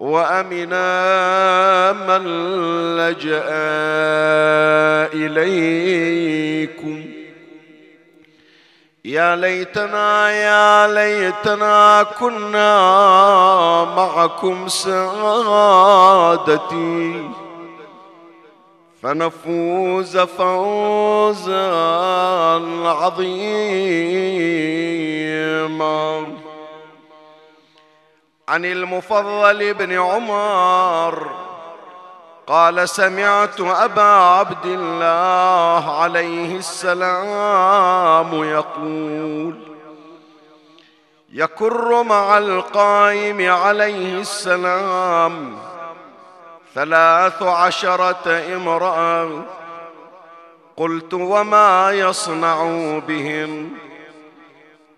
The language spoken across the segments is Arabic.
وأمنا من لجأ إليكم. يا ليتنا يا ليتنا كنا معكم سعادتي. فنفوز فوزا عظيما. عن المفضل بن عمر قال سمعت أبا عبد الله عليه السلام يقول يكر مع القائم عليه السلام ثلاث عشرة امرأة قلت وما يصنع بهم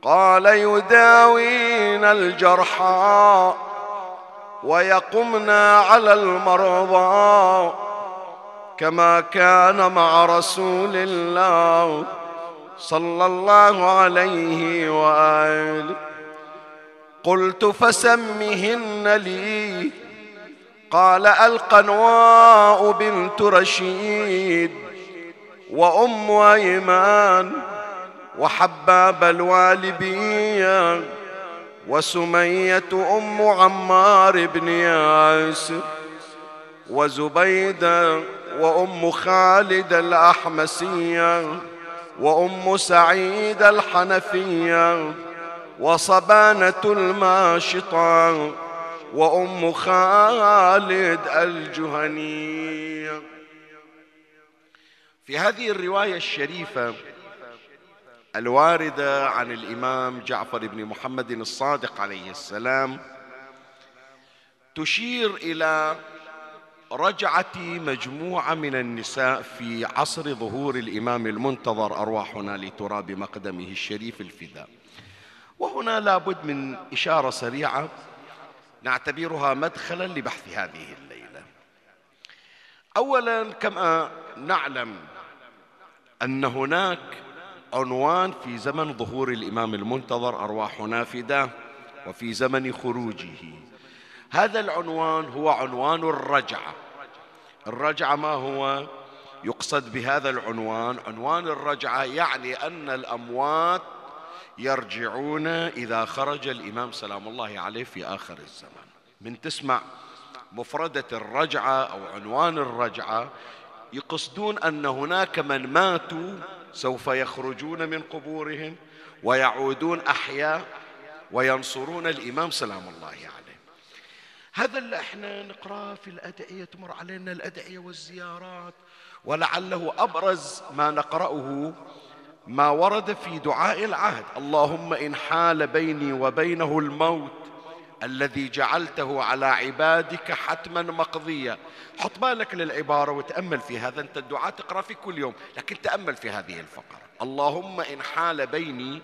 قال يداوين الجرحى ويقمنا على المرضى كما كان مع رسول الله صلى الله عليه وآله. قلت فسمهن لي. قال القنواء بنت رشيد وأم أيمان وحباب الوالبية وسمية أم عمار بن ياسر وزبيدة وأم خالد الأحمسية وأم سعيد الحنفية وصبانة الماشطة وأم خالد الجهنية. في هذه الرواية الشريفة الواردة عن الإمام جعفر بن محمد الصادق عليه السلام تشير إلى رجعة مجموعة من النساء في عصر ظهور الإمام المنتظر أرواحنا لتراب مقدمه الشريف الفداء وهنا لابد من إشارة سريعة نعتبرها مدخلا لبحث هذه الليلة. اولا كما نعلم أن هناك عنوان في زمن ظهور الإمام المنتظر أرواح نافدة وفي زمن خروجه. هذا العنوان هو عنوان الرجعة. الرجعة ما هو؟ يقصد بهذا العنوان عنوان الرجعة يعني أن الأموات يرجعون إذا خرج الإمام سلام الله عليه في آخر الزمان من تسمع مفردة الرجعة أو عنوان الرجعة يقصدون أن هناك من ماتوا سوف يخرجون من قبورهم ويعودون أحياء وينصرون الإمام سلام الله عليه. هذا اللي إحنا نقراه في الأدعية تمر علينا الأدعية والزيارات. ولعله أبرز ما نقرأه ما ورد في دعاء العهد. اللهم إن حال بيني وبينه الموت الذي جعلته على عبادك حتما مقضيا حط بالك للعبارة وتأمل في هذا. أنت الدعاء تقرأ في كل يوم لكن تأمل في هذه الفقرة. اللهم إن حال بيني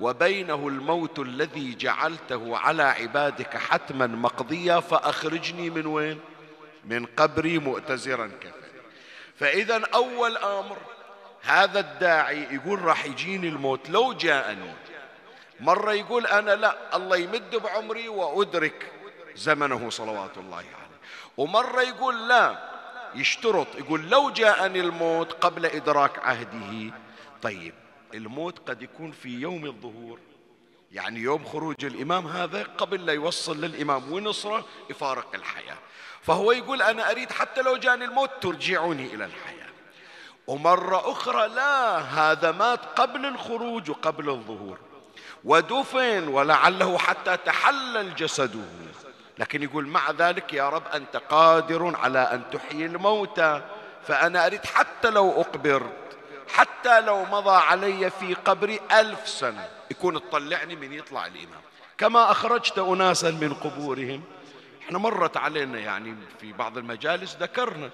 وبينه الموت الذي جعلته على عبادك حتما مقضيا فأخرجني من وين؟ من قبري مؤتزرا كفني فإذا أول أمر هذا الداعي يقول راح يجيني الموت لو جاءني. مرة يقول أنا لا الله يمد بعمري وأدرك زمنه صلوات الله عليه. ومرة يقول لا يشترط يقول لو جاءني الموت قبل إدراك عهده. طيب الموت قد يكون في يوم الظهور يعني يوم خروج الإمام هذا قبل لا يوصل للإمام ونصرة يفارق الحياة. فهو يقول أنا أريد حتى لو جاني الموت ترجعني إلى الحياة. ومرة أخرى لا هذا مات قبل الخروج وقبل الظهور. ودفن ولعله حتى تحلل جسده. لكن يقول مع ذلك يا رب أنت قادر على أن تحيي الموتى فأنا أريد حتى لو أقبرت حتى لو مضى علي في قبري ألف سنة. يكون تطلعني من يطلع الإمام. كما أخرجت أناسا من قبورهم. إحنا مرت علينا يعني في بعض المجالس ذكرنا.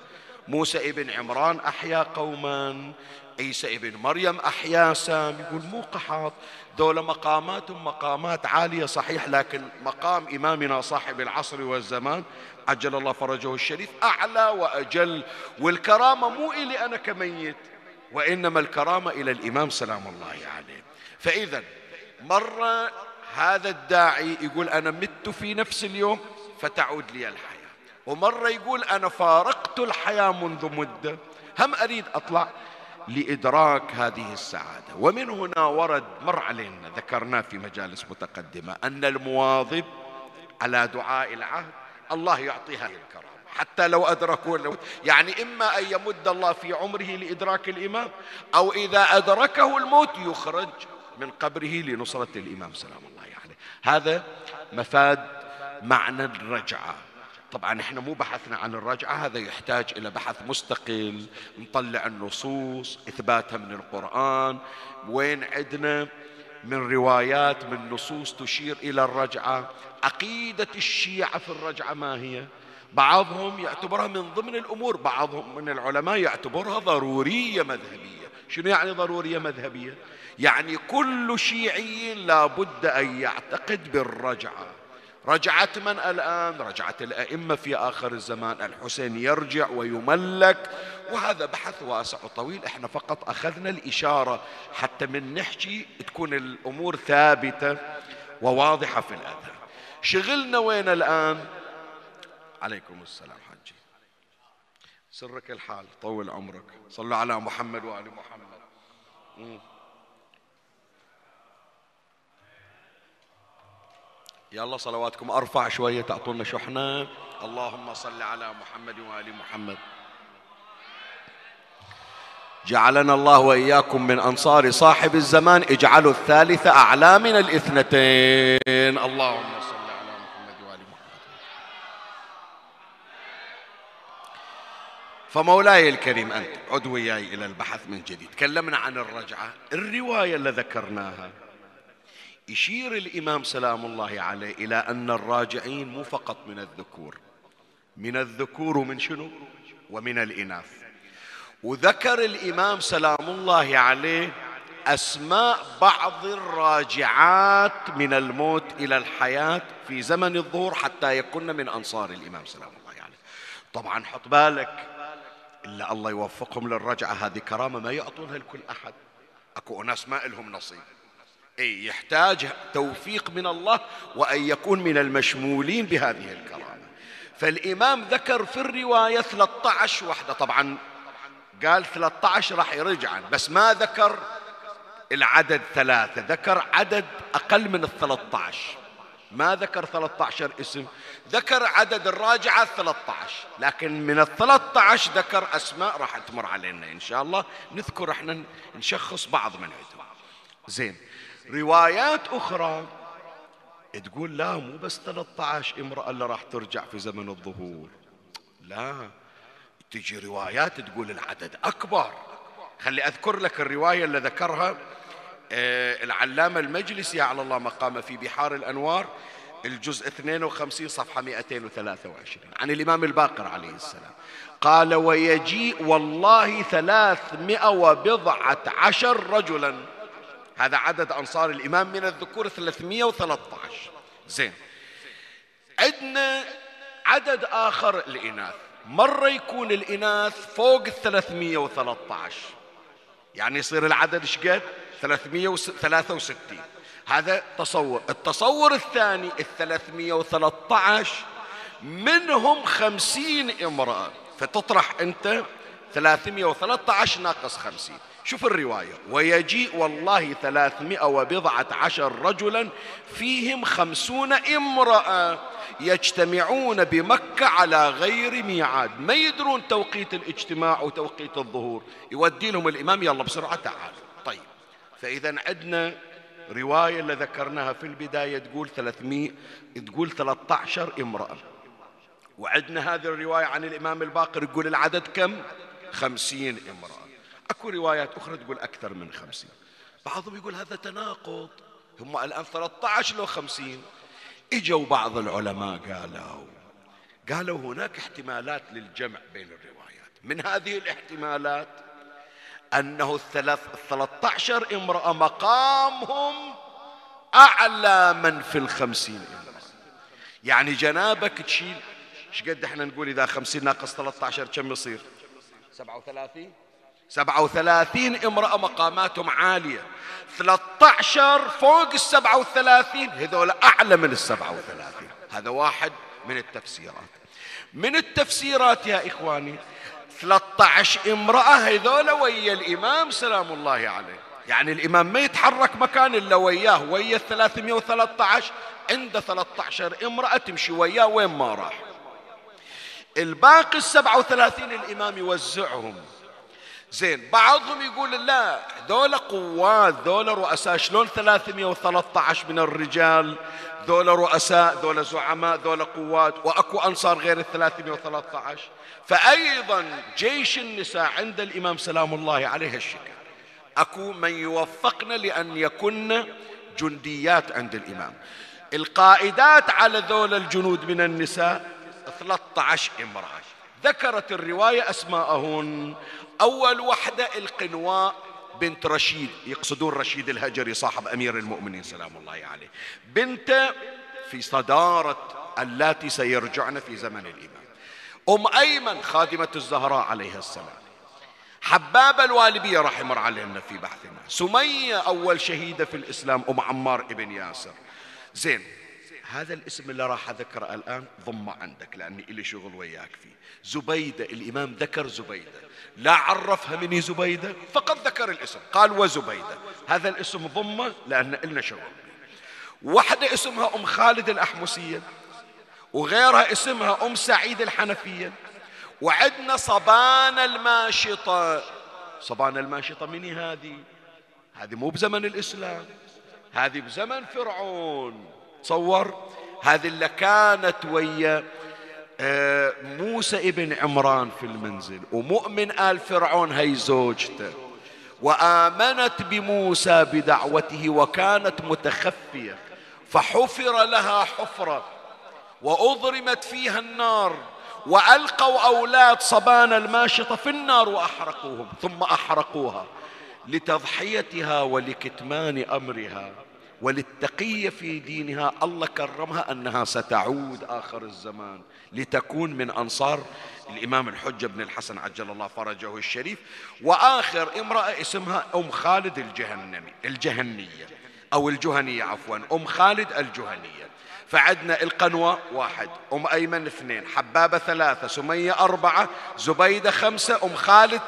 موسى ابن عمران أحيا قوما. عيسى ابن مريم أحيا سام يقول مو قحاط. دول مقاماتهم مقامات عالية صحيح لكن مقام إمامنا صاحب العصر والزمان عجل الله فرجه الشريف أعلى وأجل. والكرامة مو إلي أنا كميت وإنما الكرامة إلى الإمام سلام الله عليه. فإذا مرة هذا الداعي يقول أنا مت في نفس اليوم فتعود لي الحياة. ومرة يقول أنا فارقت الحياة منذ مدة هم أريد أطلع لإدراك هذه السعادة. ومن هنا ورد مر علينا ذكرناه في مجالس متقدمة أن المواظب على دعاء العهد الله يعطيها الكرامة. حتى لو أدركوا يعني إما أن يمد الله في عمره لإدراك الإمام أو إذا أدركه الموت يخرج من قبره لنصرة الإمام. سلام الله عليه. يعني هذا مفاد معنى الرجعة. طبعا إحنا مو بحثنا عن الرجعة هذا يحتاج إلى بحث مستقل نطلع النصوص إثباتها من القرآن وين عندنا من روايات من نصوص تشير إلى الرجعة. عقيدة الشيعة في الرجعة ما هي؟ بعضهم يعتبرها من ضمن الأمور بعضهم من العلماء يعتبرها ضرورية مذهبية. شنو يعني ضرورية مذهبية؟ يعني كل شيعي لا بد أن يعتقد بالرجعة. رجعت من الآن؟ رجعت الأئمة في آخر الزمان. الحسين يرجع ويملك. وهذا بحث واسع وطويل. إحنا فقط أخذنا الإشارة حتى من نحكي تكون الأمور ثابتة وواضحة في الأذهان شغلنا وين الآن؟ عليكم السلام حجي. سرك الحال طول عمرك. صلوا على محمد وآل محمد. يلا صلواتكم. أرفع شوية تعطونا شحنة. اللهم صل على محمد وآل محمد. جعلنا الله وإياكم من أنصار صاحب الزمان. اجعلوا الثالثة أعلى من الاثنتين. اللهم صل على محمد وآل محمد. فمولاي الكريم أنت عد وياي إلى البحث من جديد. تكلمنا عن الرجعة الرواية اللي ذكرناها. يشير الإمام سلام الله عليه إلى أن الراجعين مو فقط من الذكور. من الذكور ومن شنو؟ ومن الإناث. وذكر الإمام سلام الله عليه أسماء بعض الراجعات من الموت إلى الحياة في زمن الظهور حتى يكون من أنصار الإمام سلام الله عليه. طبعا حط بالك إلا الله يوفقهم للرجعة هذه كرامة ما يعطونها لكل أحد. أكو ناس ما إلهم نصيب. أي يحتاج توفيق من الله وأن يكون من المشمولين بهذه الكرامة. فالإمام ذكر في الرواية 13 وحدة طبعا قال 13 راح يرجع بس ما ذكر العدد ثلاثة ذكر عدد أقل من الثلاثة عشر. ما ذكر 13 اسم ذكر عدد الراجعة 13 لكن من ال 13 ذكر أسماء راح تمر علينا إن شاء الله. نذكر إحنا نشخص بعض من عندهم. زين. روايات أخرى. تقول لا مو بس 13 امرأة اللي راح ترجع في زمن الظهور. لا تجي روايات تقول العدد أكبر. خلي أذكر لك الرواية اللي ذكرها آه، العلامة المجلسي على الله مقامه في بحار الأنوار الجزء 52 صفحة 223 عن الإمام الباقر عليه السلام. قال ويجيء والله ثلاثمائة وبضعة عشر رجلا هذا عدد أنصار الإمام من الذكور 313 زين. عندنا عدد آخر الإناث. مرة يكون الإناث فوق ال 313 يعني يصير العدد شقد؟ 363 هذا تصور. التصور الثاني ال 313 منهم خمسين امرأة. فتطرح أنت 313 ناقص خمسين. شوف الرواية. ويجيء والله ثلاثمائة وبضعة عشر رجلا فيهم خمسون امرأة يجتمعون بمكة على غير ميعاد. ما يدرون توقيت الاجتماع وتوقيت الظهور. يودي لهم الإمام يلا بسرعة تعال. طيب. فإذا عندنا رواية اللي ذكرناها في البداية تقول 300 تقول 13 امرأة. وعندنا هذه الرواية عن الإمام الباقر يقول العدد كم؟ خمسين امرأة. أكو روايات أخرى تقول أكثر من خمسين. بعضهم يقول هذا تناقض. هم الآن 13 لو خمسين. إجوا بعض العلماء قالوا قالوا هناك احتمالات للجمع بين الروايات. من هذه الاحتمالات أنه الثلاث الثلاثة امرأة مقامهم أعلى من في الخمسين امرأة. يعني جنابك تشيل. إيش قد إحنا نقول إذا خمسين ناقص 13 كم يصير؟ سبعة وثلاثين. سبعة وثلاثين امرأة مقاماتهم عالية. ثلاثة عشر فوق السبعة وثلاثين هذول أعلى من السبعة وثلاثين. هذا واحد من التفسيرات. من التفسيرات يا إخواني 13 امرأة هذول ويا الإمام سلام الله عليه. يعني الإمام ما يتحرك مكان إلا وياه ويا 313 عنده 13 امرأة تمشي وياه وين ما راح. الباقي السبعة وثلاثين الإمام يوزعهم. زين بعضهم يقول لا ذولا قوات ذولا رؤساء شلون 313 من الرجال؟ ذولا رؤساء ذولا زعماء ذولا قوات وأكو أنصار غير ال 313 فايضا جيش النساء عند الإمام سلام الله عليه الشكل أكو من يوفقن لأن يكن جنديات عند الإمام. القائدات على ذول الجنود من النساء 13 امرأة. ذكرت الرواية أسماءهن. أول وحدة القنواء بنت رشيد يقصدون رشيد الهجري صاحب أمير المؤمنين سلام الله عليه. بنت في صدارة اللاتي سيرجعن في زمن الإمام. أم أيمن خادمة الزهراء عليها السلام. حبابة الوالبية رحمه علينا في بحثنا. سمية أول شهيدة في الإسلام أم عمار ابن ياسر. زين هذا الاسم اللي راح أذكره الآن ضمه عندك لأني إلي شغل وياك فيه. زبيدة الإمام ذكر زبيدة. لا عرفها مني زبيدة فقط ذكر الاسم. قال وزبيدة. هذا الاسم ضمه لأن إلنا شغل. واحدة اسمها أم خالد الأحمسية وغيرها اسمها أم سعيد الحنفية وعندنا صبان الماشطة. صبان الماشطة مني هذه؟ هذه مو بزمن الإسلام. هذه بزمن فرعون. تصور هذه اللي كانت ويا آه، موسى ابن عمران في المنزل ومؤمن آل فرعون هي زوجته. وآمنت بموسى بدعوته وكانت متخفية فحفر لها حفرة وأضرمت فيها النار وألقوا أولاد صبان الماشطة في النار وأحرقوهم ثم أحرقوها لتضحيتها ولكتمان أمرها. وللتقية في دينها الله كرمها أنها ستعود آخر الزمان لتكون من أنصار الإمام الحجة بن الحسن عجل الله فرجه الشريف. وآخر امرأة اسمها أم خالد الجهنمي الجهنية أو الجهنية عفوا أم خالد الجهنية. فعدنا القنوة واحد أم أيمن اثنين حبابة ثلاثة سمية أربعة زبيدة خمسة أم خالد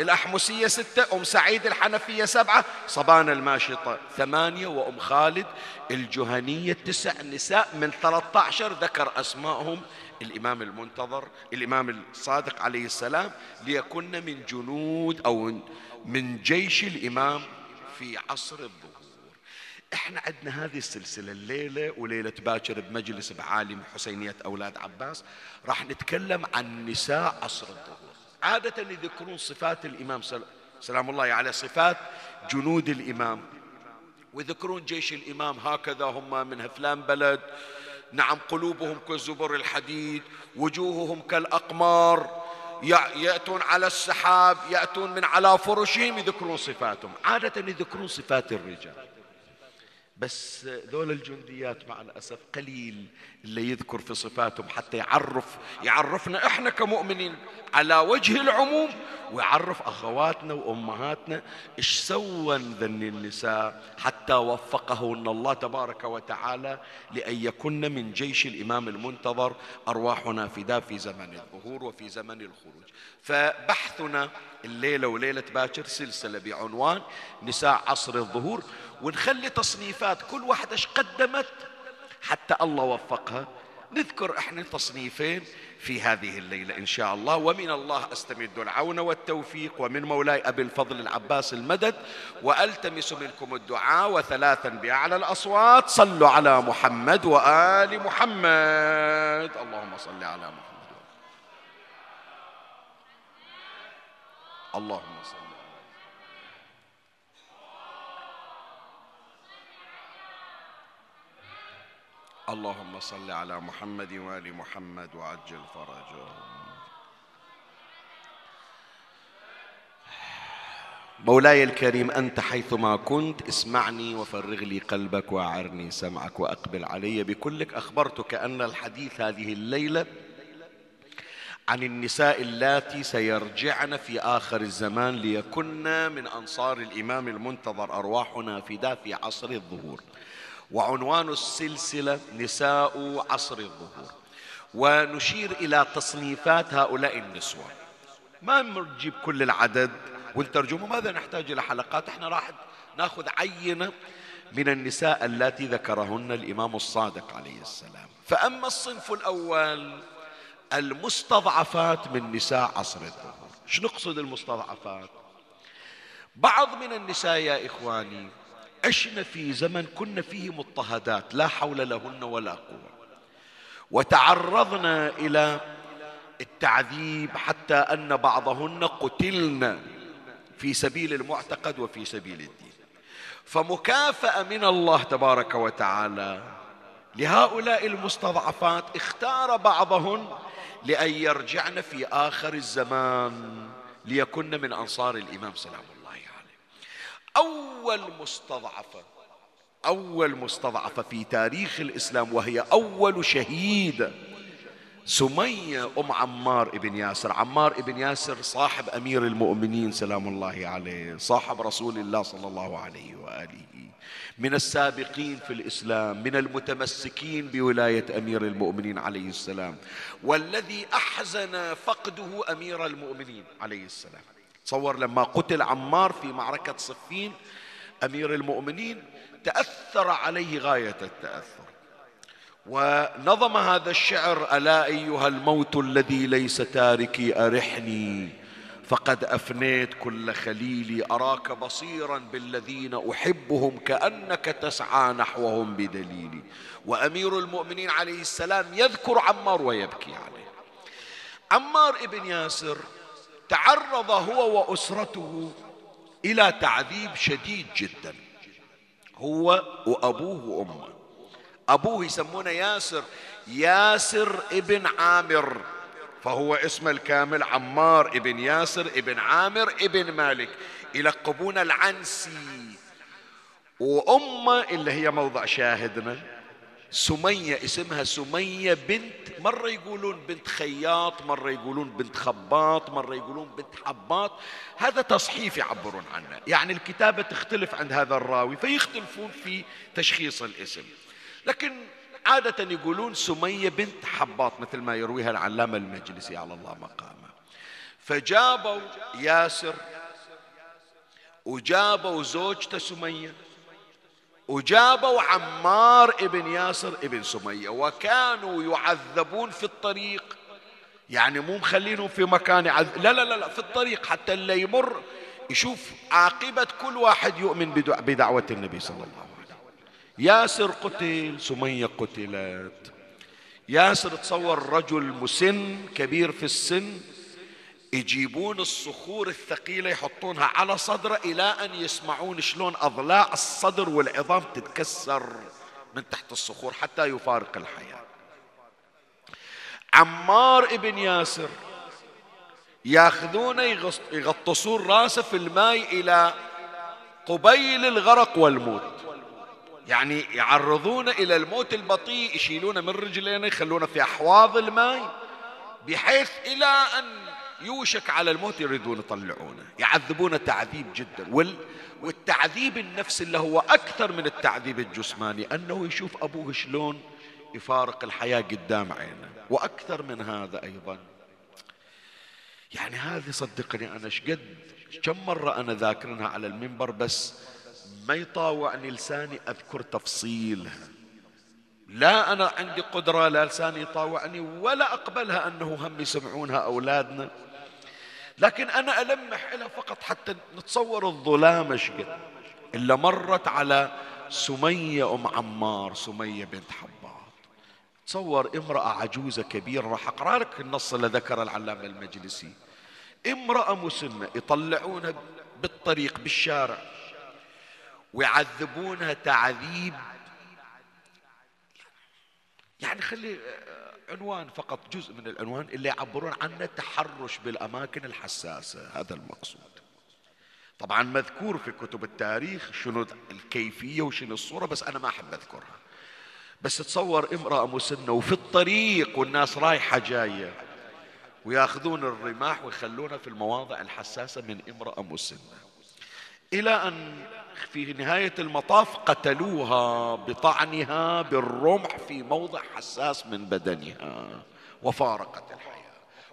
الأحمسية ستة أم سعيد الحنفية سبعة صبان الماشطة ثمانية وأم خالد الجهنية تسع نساء من 13 ذكر أسمائهم الإمام المنتظر الإمام الصادق عليه السلام ليكن من جنود أو من جيش الإمام في عصر الظهور. إحنا عندنا هذه السلسلة الليلة وليلة باكر بمجلس بعالم حسينية أولاد عباس راح نتكلم عن نساء عصر الظهور. عادة يذكرون صفات الإمام سلام الله عليه صفات جنود الإمام. ويذكرون جيش الإمام هكذا هم من فلان بلد. نعم قلوبهم كزبر الحديد وجوههم كالأقمار. يأتون على السحاب يأتون من على فرشهم يذكرون صفاتهم. عادة يذكرون صفات الرجال. بس ذول الجنديات مع الأسف قليل اللي يذكر في صفاتهم حتى يعرف يعرفنا إحنا كمؤمنين على وجه العموم ويعرف أخواتنا وأمهاتنا إيش سوى ذن النساء حتى وفقهن الله تبارك وتعالى لأن يكن من جيش الإمام المنتظر أرواحنا فداء في زمن الظهور وفي زمن الخروج. فبحثنا الليلة وليلة باكر سلسلة بعنوان نساء عصر الظهور ونخلي تصنيفات كل واحدة إيش قدمت حتى الله وفقها. نذكر إحنا تصنيفين في هذه الليلة إن شاء الله. ومن الله أستمد العون والتوفيق ومن مولاي أبي الفضل العباس المدد وألتمس منكم الدعاء وثلاثا بأعلى الأصوات. صلوا على محمد وآل محمد. اللهم صل على محمد. اللهم صل اللهم صل على محمد وآل محمد وعجل فرجهم مولاي الكريم أنت حيثما كنت اسمعني وفرغ لي قلبك وأعرني سمعك وأقبل علي. بكلك أخبرتك أن الحديث هذه الليلة عن النساء اللاتي سيرجعن في آخر الزمان ليكن من أنصار الإمام المنتظر أرواحنا فداء في عصر الظهور. وعنوان السلسلة نساء عصر الظهور. ونشير إلى تصنيفات هؤلاء النسوة. ما نجيب كل العدد والترجمه ماذا نحتاج إلى حلقات؟ إحنا راح ناخذ عينة من النساء اللاتي ذكرهن الإمام الصادق عليه السلام. فأما الصنف الأول المستضعفات من نساء عصر الظهور شو نقصد المستضعفات؟ بعض من النساء يا إخواني عشنا في زمن كنا فيه مضطهدات لا حول لهن ولا قوة. وتعرضنا إلى التعذيب حتى أن بعضهن قتلن في سبيل المعتقد وفي سبيل الدين. فمكافأة من الله تبارك وتعالى لهؤلاء المستضعفات اختار بعضهن لأن يرجعن في آخر الزمان ليكن من أنصار الإمام سلام الله أول مستضعفة أول مستضعفة في تاريخ الإسلام وهي أول شهيدة سمية أم عمار ابن ياسر. عمار ابن ياسر صاحب أمير المؤمنين سلام الله عليه صاحب رسول الله صلى الله عليه وآله. من السابقين في الإسلام من المتمسكين بولاية أمير المؤمنين عليه السلام والذي أحزن فقده أمير المؤمنين عليه السلام. تصور لما قتل عمار في معركة صفين أمير المؤمنين تأثر عليه غاية التأثر. ونظم هذا الشعر ألا أيها الموت الذي ليس تاركي أرحني. فقد أفنيت كل خليلي أراك بصيرا بالذين أحبهم كأنك تسعى نحوهم بدليلي. وأمير المؤمنين عليه السلام يذكر عمار ويبكي عليه. عمار ابن ياسر تعرض هو وأسرته إلى تعذيب شديد جدا. هو وأبوه وأمه. أبوه يسمونه ياسر ياسر ابن عامر. فهو اسم الكامل عمار ابن ياسر ابن عامر ابن مالك. يلقبون العنسي. وأمة اللي هي موضع شاهدنا سمية اسمها سمية بنت مرة يقولون بنت خياط مرة يقولون بنت خباط مرة يقولون بنت حباط. هذا تصحيف يعبرون عنه. يعني الكتابة تختلف عند هذا الراوي فيختلفون في تشخيص الاسم. لكن عادة يقولون سمية بنت حباط مثل ما يرويها العلامة المجلسي على الله مقامه. فجابوا ياسر وجابوا زوجته سمية وجابوا عمار ابن ياسر ابن سمية وكانوا يعذبون في الطريق. يعني مو مخلينهم في مكان يعذب لا لا لا في الطريق حتى اللي يمر يشوف عاقبة كل واحد يؤمن بدعوة النبي صلى الله عليه وسلم. ياسر قتل سمية قتلت ياسر تصور رجل مسن كبير في السن يجيبون الصخور الثقيلة يحطونها على صدره إلى أن يسمعون شلون أضلاع الصدر والعظام تتكسر من تحت الصخور حتى يفارق الحياة. عمار ابن ياسر ياخذونه يغطسون راسه في الماء إلى قبيل الغرق والموت. يعني يعرضون إلى الموت البطيء يشيلونه من رجلينه يخلونه في أحواض الماء بحيث إلى أن يوشك على الموت يريدون يطلعونه يعذبونه تعذيب جدا. وال والتعذيب النفسي اللي هو أكثر من التعذيب الجسماني أنه يشوف أبوه شلون يفارق الحياة قدام عينه. وأكثر من هذا أيضا. يعني هذه صدقني أنا شقد كم مرة أنا ذاكرنها على المنبر بس ما يطاوعني لساني أذكر تفصيلها لا أنا عندي قدرة لا لساني يطاوعني ولا أقبلها أنه هم يسمعونها أولادنا. لكن أنا ألمح لها فقط حتى نتصور الظلام شقد إلا مرت على سمية أم عمار سمية بنت حباب تصور امرأة عجوزة كبيرة راح أقرأ لك النص اللي ذكر العلامة المجلسي. امرأة مسنة يطلعونها بالطريق بالشارع. ويعذبونها تعذيب. يعني خلي عنوان فقط جزء من العنوان اللي يعبرون عنه تحرش بالأماكن الحساسة هذا المقصود. طبعا مذكور في كتب التاريخ شنو الكيفية وشنو الصورة بس أنا ما أحب أذكرها. بس تصور امرأة مسنة وفي الطريق والناس رايحة جاية ويأخذون الرماح ويخلونها في المواضع الحساسة من امرأة مسنة. إلى أن في نهاية المطاف قتلوها بطعنها بالرمح في موضع حساس من بدنها وفارقت الحياة.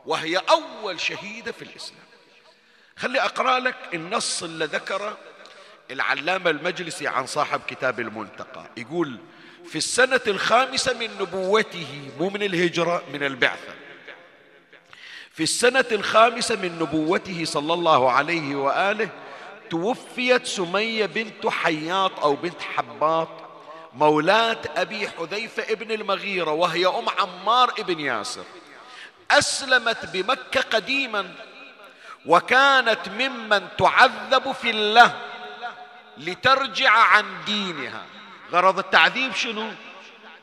وهي أول شهيدة في الإسلام. خلي أقرأ لك النص اللي ذكره العلامة المجلسي عن صاحب كتاب المنتقى. يقول في السنة الخامسة من نبوته مو من الهجرة من البعثة. في السنة الخامسة من نبوته صلى الله عليه وآله توفيت سمية بنت حياط أو بنت حباط مولاة أبي حذيفة ابن المغيرة وهي أم عمار ابن ياسر. أسلمت بمكة قديما وكانت ممن تعذب في الله لترجع عن دينها. غرض التعذيب شنو؟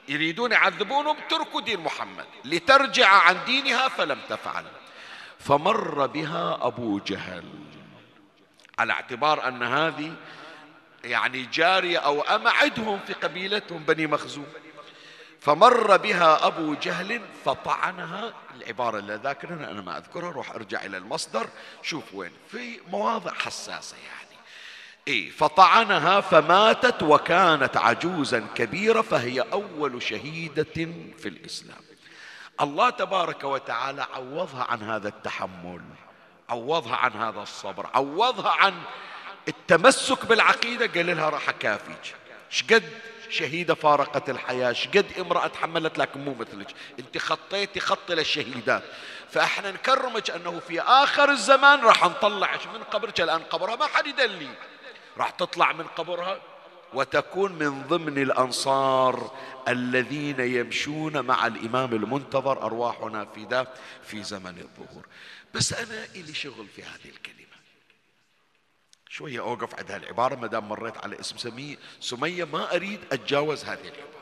يريدون يعذبونهم تركوا دين محمد. لترجع عن دينها فلم تفعل. فمر بها أبو جهل. على اعتبار أن هذه يعني جارية أو عدهم في قبيلتهم بني مخزوم. فمر بها أبو جهل فطعنها العبارة اللي ذاكرها أنا ما أذكرها روح أرجع إلى المصدر شوف وين في مواضع حساسة يعني. إيه فطعنها فماتت وكانت عجوزا كبيرة فهي أول شهيدة في الإسلام. الله تبارك وتعالى عوضها عن هذا التحمل. عوضها عن هذا الصبر عوضها عن التمسك بالعقيدة. قال لها راح أكافيك شقد شهيدة فارقت الحياة شقد امرأة تحملت لكن مو مثلك. أنت خطيتي خط للشهيدات. فإحنا نكرمك أنه في آخر الزمان راح نطلعك من قبرك. الآن قبرها ما حد يدلي. راح تطلع من قبرها وتكون من ضمن الأنصار الذين يمشون مع الإمام المنتظر أرواحنا في ذا في زمن الظهور. بس أنا إلي شغل في هذه الكلمة. شوية أوقف عند هالعبارة ما دام مريت على اسم سمية سمية ما أريد أتجاوز هذه العبارة.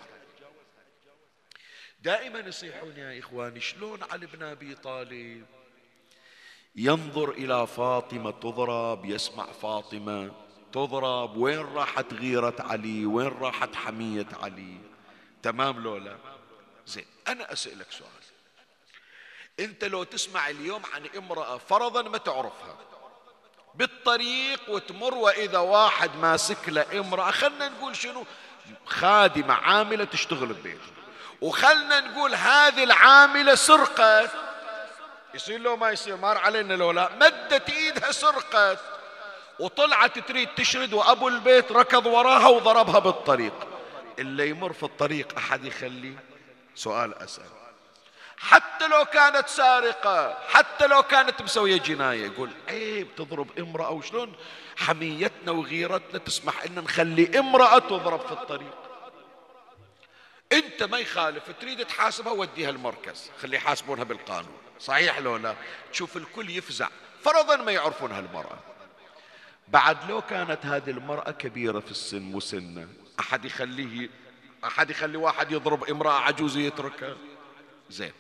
دائما يصيحون يا إخواني شلون علي بن أبي طالب؟ ينظر إلى فاطمة تضرب يسمع فاطمة تضرب. وين راحت غيرة علي؟ وين راحت حمية علي؟ تمام لولا؟ زين أنا أسألك سؤال. انت لو تسمع اليوم عن امرأة فرضا ما تعرفها. بالطريق وتمر وإذا واحد ماسك له امرأة خلنا نقول شنو؟ خادمة عاملة تشتغل ببيته وخلنا نقول هذه العاملة سرقت. يصير لو ما يصير مار علينا لو لا. مدت إيدها سرقت. وطلعت تريد تشرد وأبو البيت ركض وراها وضربها بالطريق. اللي يمر في الطريق أحد يخليه سؤال أسأل. حتى لو كانت سارقة حتى لو كانت مسوية جناية يقول عيب تضرب امرأة وشلون حميتنا وغيرتنا تسمح إن نخلي امرأة تضرب في الطريق. أنت ما يخالف تريد تحاسبها وديها المركز خلي يحاسبونها بالقانون. صحيح لو لا؟ تشوف الكل يفزع فرضا ما يعرفون هالمرأة بعد لو كانت هذه المرأة كبيرة في السن مسنة أحد يخليه أحد يخلي واحد يضرب امرأة عجوزة يتركها؟ زين.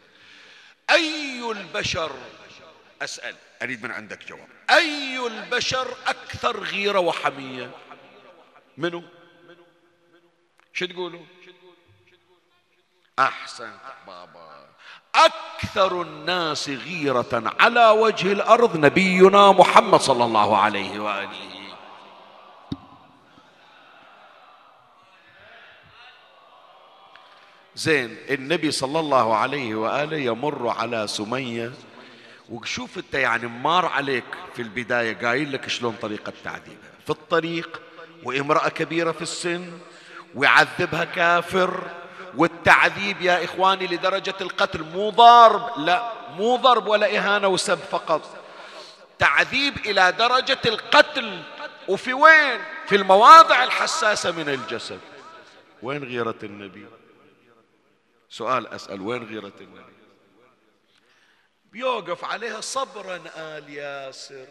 أي البشر؟ أسأل. أريد من عندك جواب. أي البشر أكثر غيرة وحمية؟ منو؟ شو تقولون أحسنت بابا. أكثر الناس غيرة على وجه الأرض نبينا محمد صلى الله عليه وآله. زين النبي صلى الله عليه وآله يمر على سمية وشوف انت يعني مار عليك في البداية قايل لك شلون طريقة تعذيبها. في الطريق وامرأة كبيرة في السن ويعذبها كافر والتعذيب يا إخواني لدرجة القتل مو ضرب لا مو ضرب ولا إهانة وسب فقط. تعذيب إلى درجة القتل. وفي وين؟ في المواضع الحساسة من الجسد. وين غيرة النبي؟ سؤال أسأل وين غيرة النبي بيوقف عليها صبرا آل ياسر.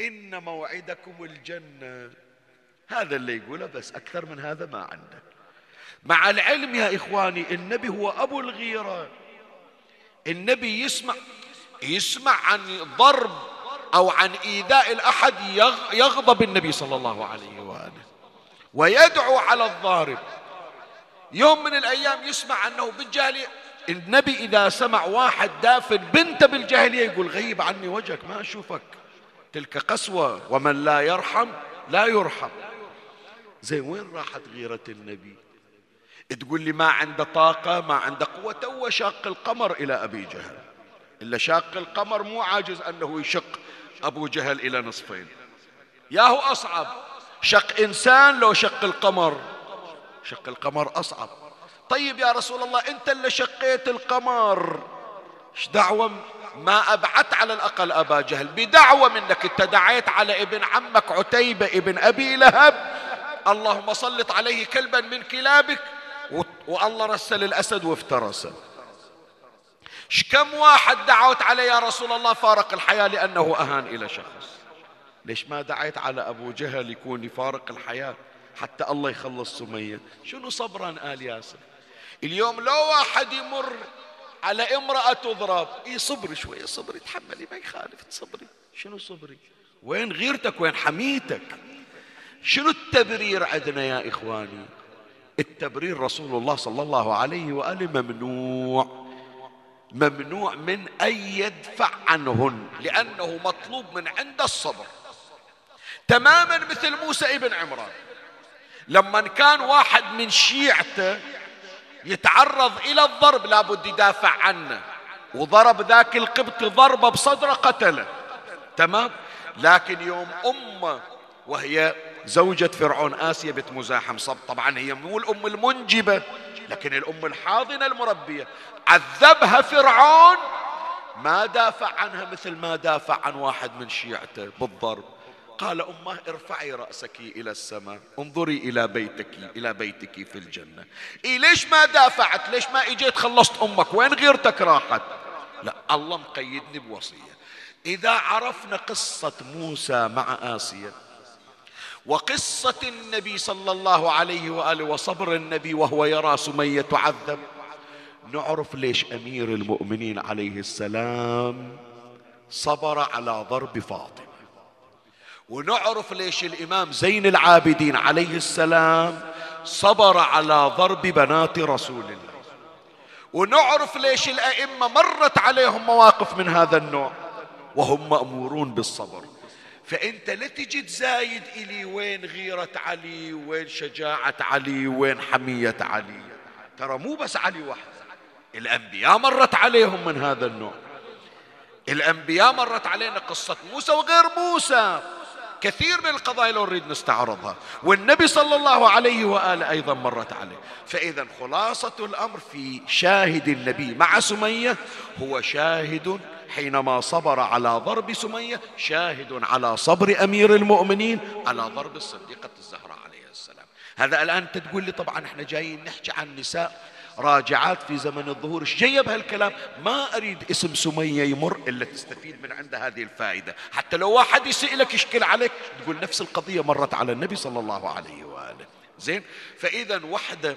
إن موعدكم الجنة. هذا اللي يقوله بس أكثر من هذا ما عنده. مع العلم يا إخواني النبي هو أبو الغيرة. النبي يسمع يسمع عن ضرب أو عن إيذاء الأحد يغضب النبي صلى الله عليه وآله ويدعو على الضارب. يوم من الأيام يسمع أنه بالجاهلية النبي إذا سمع واحد دافن بنته بالجاهلية يقول غيب عني وجهك ما أشوفك. تلك قسوة ومن لا يرحم لا يرحم. زين وين راحت غيرة النبي؟ تقول لي ما عنده طاقة ما عنده قوة تو شاق القمر إلى أبي جهل. إلا شاق القمر مو عاجز أنه يشق أبو جهل إلى نصفين. ياهو أصعب. شق إنسان لو شق القمر. شق القمر أصعب. طيب يا رسول الله أنت اللي شقيت القمر. إيش دعوة؟ ما أبعت على الأقل أبا جهل. بدعوة منك. أنت دعيت على ابن عمك عتيبة ابن أبي لهب. اللهم سلط عليه كلبا من كلابك. والله رسل الأسد وافترسه كم واحد دعوت عليه يا رسول الله؟ فارق الحياة لأنه أهان إلى شخص. ليش ما دعيت على أبو جهل يكون يفارق الحياة؟ حتى الله يخلص سمية. شنو صبرا آل ياسر؟ اليوم لو واحد يمر على امرأة تضرب اي صبري شوية صبري تحملي ما يخالف تصبري. شنو صبري؟ وين غيرتك؟ وين حميتك؟ شنو التبرير عندنا يا إخواني؟ التبرير رسول الله صلى الله عليه وآله ممنوع. ممنوع من أن يدفع عنهن لأنه مطلوب من عند الصبر. تماما مثل موسى ابن عمران. لما كان واحد من شيعته يتعرض إلى الضرب لابد يدافع عنه. وضرب ذاك القبط ضربة بصدره قتله. تمام؟ لكن يوم أمه وهي زوجة فرعون آسيا بنت مزاحم صب طبعا هي مو الأم المنجبة لكن الأم الحاضنة المربية. عذبها فرعون ما دافع عنها مثل ما دافع عن واحد من شيعته بالضرب. قال أمه ارفعي رأسك إلى السماء انظري إلى بيتك إلى بيتك في الجنة. إيه ليش ما دافعت؟ ليش ما إجيت خلصت أمك؟ وين غيرتك راحت؟ لا الله مقيدني بوصية. إذا عرفنا قصة موسى مع آسيا وقصة النبي صلى الله عليه وآله وصبر النبي وهو يرى سمية تعذب نعرف ليش أمير المؤمنين عليه السلام صبر على ضرب فاطمة. ونعرف ليش الإمام زين العابدين عليه السلام صبر على ضرب بنات رسول الله. ونعرف ليش الأئمة مرت عليهم مواقف من هذا النوع. وهم مأمورون بالصبر. فأنت لا تجي تزايد إلي وين غيرة علي وين شجاعة علي وين حمية علي. ترى مو بس علي وحده الأنبياء مرت عليهم من هذا النوع. الأنبياء مرت علينا قصة موسى وغير موسى. كثير من القضايا لو نريد نستعرضها. والنبي صلى الله عليه وآله أيضا مرت عليه. فإذا خلاصة الأمر في شاهد النبي مع سمية هو شاهد حينما صبر على ضرب سمية شاهد على صبر أمير المؤمنين على ضرب الصديقة الزهراء عليه السلام. هذا الآن أنت تقول لي طبعا إحنا جايين نحكي عن نساء. راجعات في زمن الظهور. إيش جاية بهالكلام؟ ما أريد اسم سمية يمر إلا تستفيد من عنده هذه الفائدة. حتى لو واحد يسالك يشكل عليك تقول نفس القضية مرت على النبي صلى الله عليه وآله. زين؟ فإذا وحدة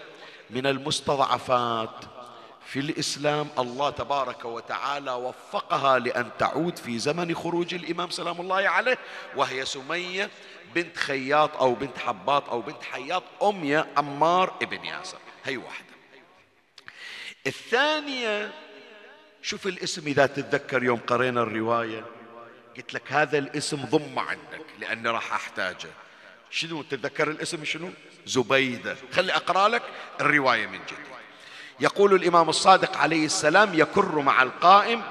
من المستضعفات في الإسلام الله تبارك وتعالى وفقها لأن تعود في زمن خروج الإمام سلام الله عليه وهي سمية بنت خياط أو بنت حباط أو بنت حياط أمية عمار ابن ياسر. هي واحدة. الثانية شوف الاسم إذا تتذكر يوم قرينا الرواية قلت لك هذا الاسم ضم عندك لأني راح أحتاجه. شنو تتذكر الاسم شنو؟ زبيدة. خلي أقرأ لك الرواية من جديد. يقول الإمام الصادق عليه السلام يكر مع القائم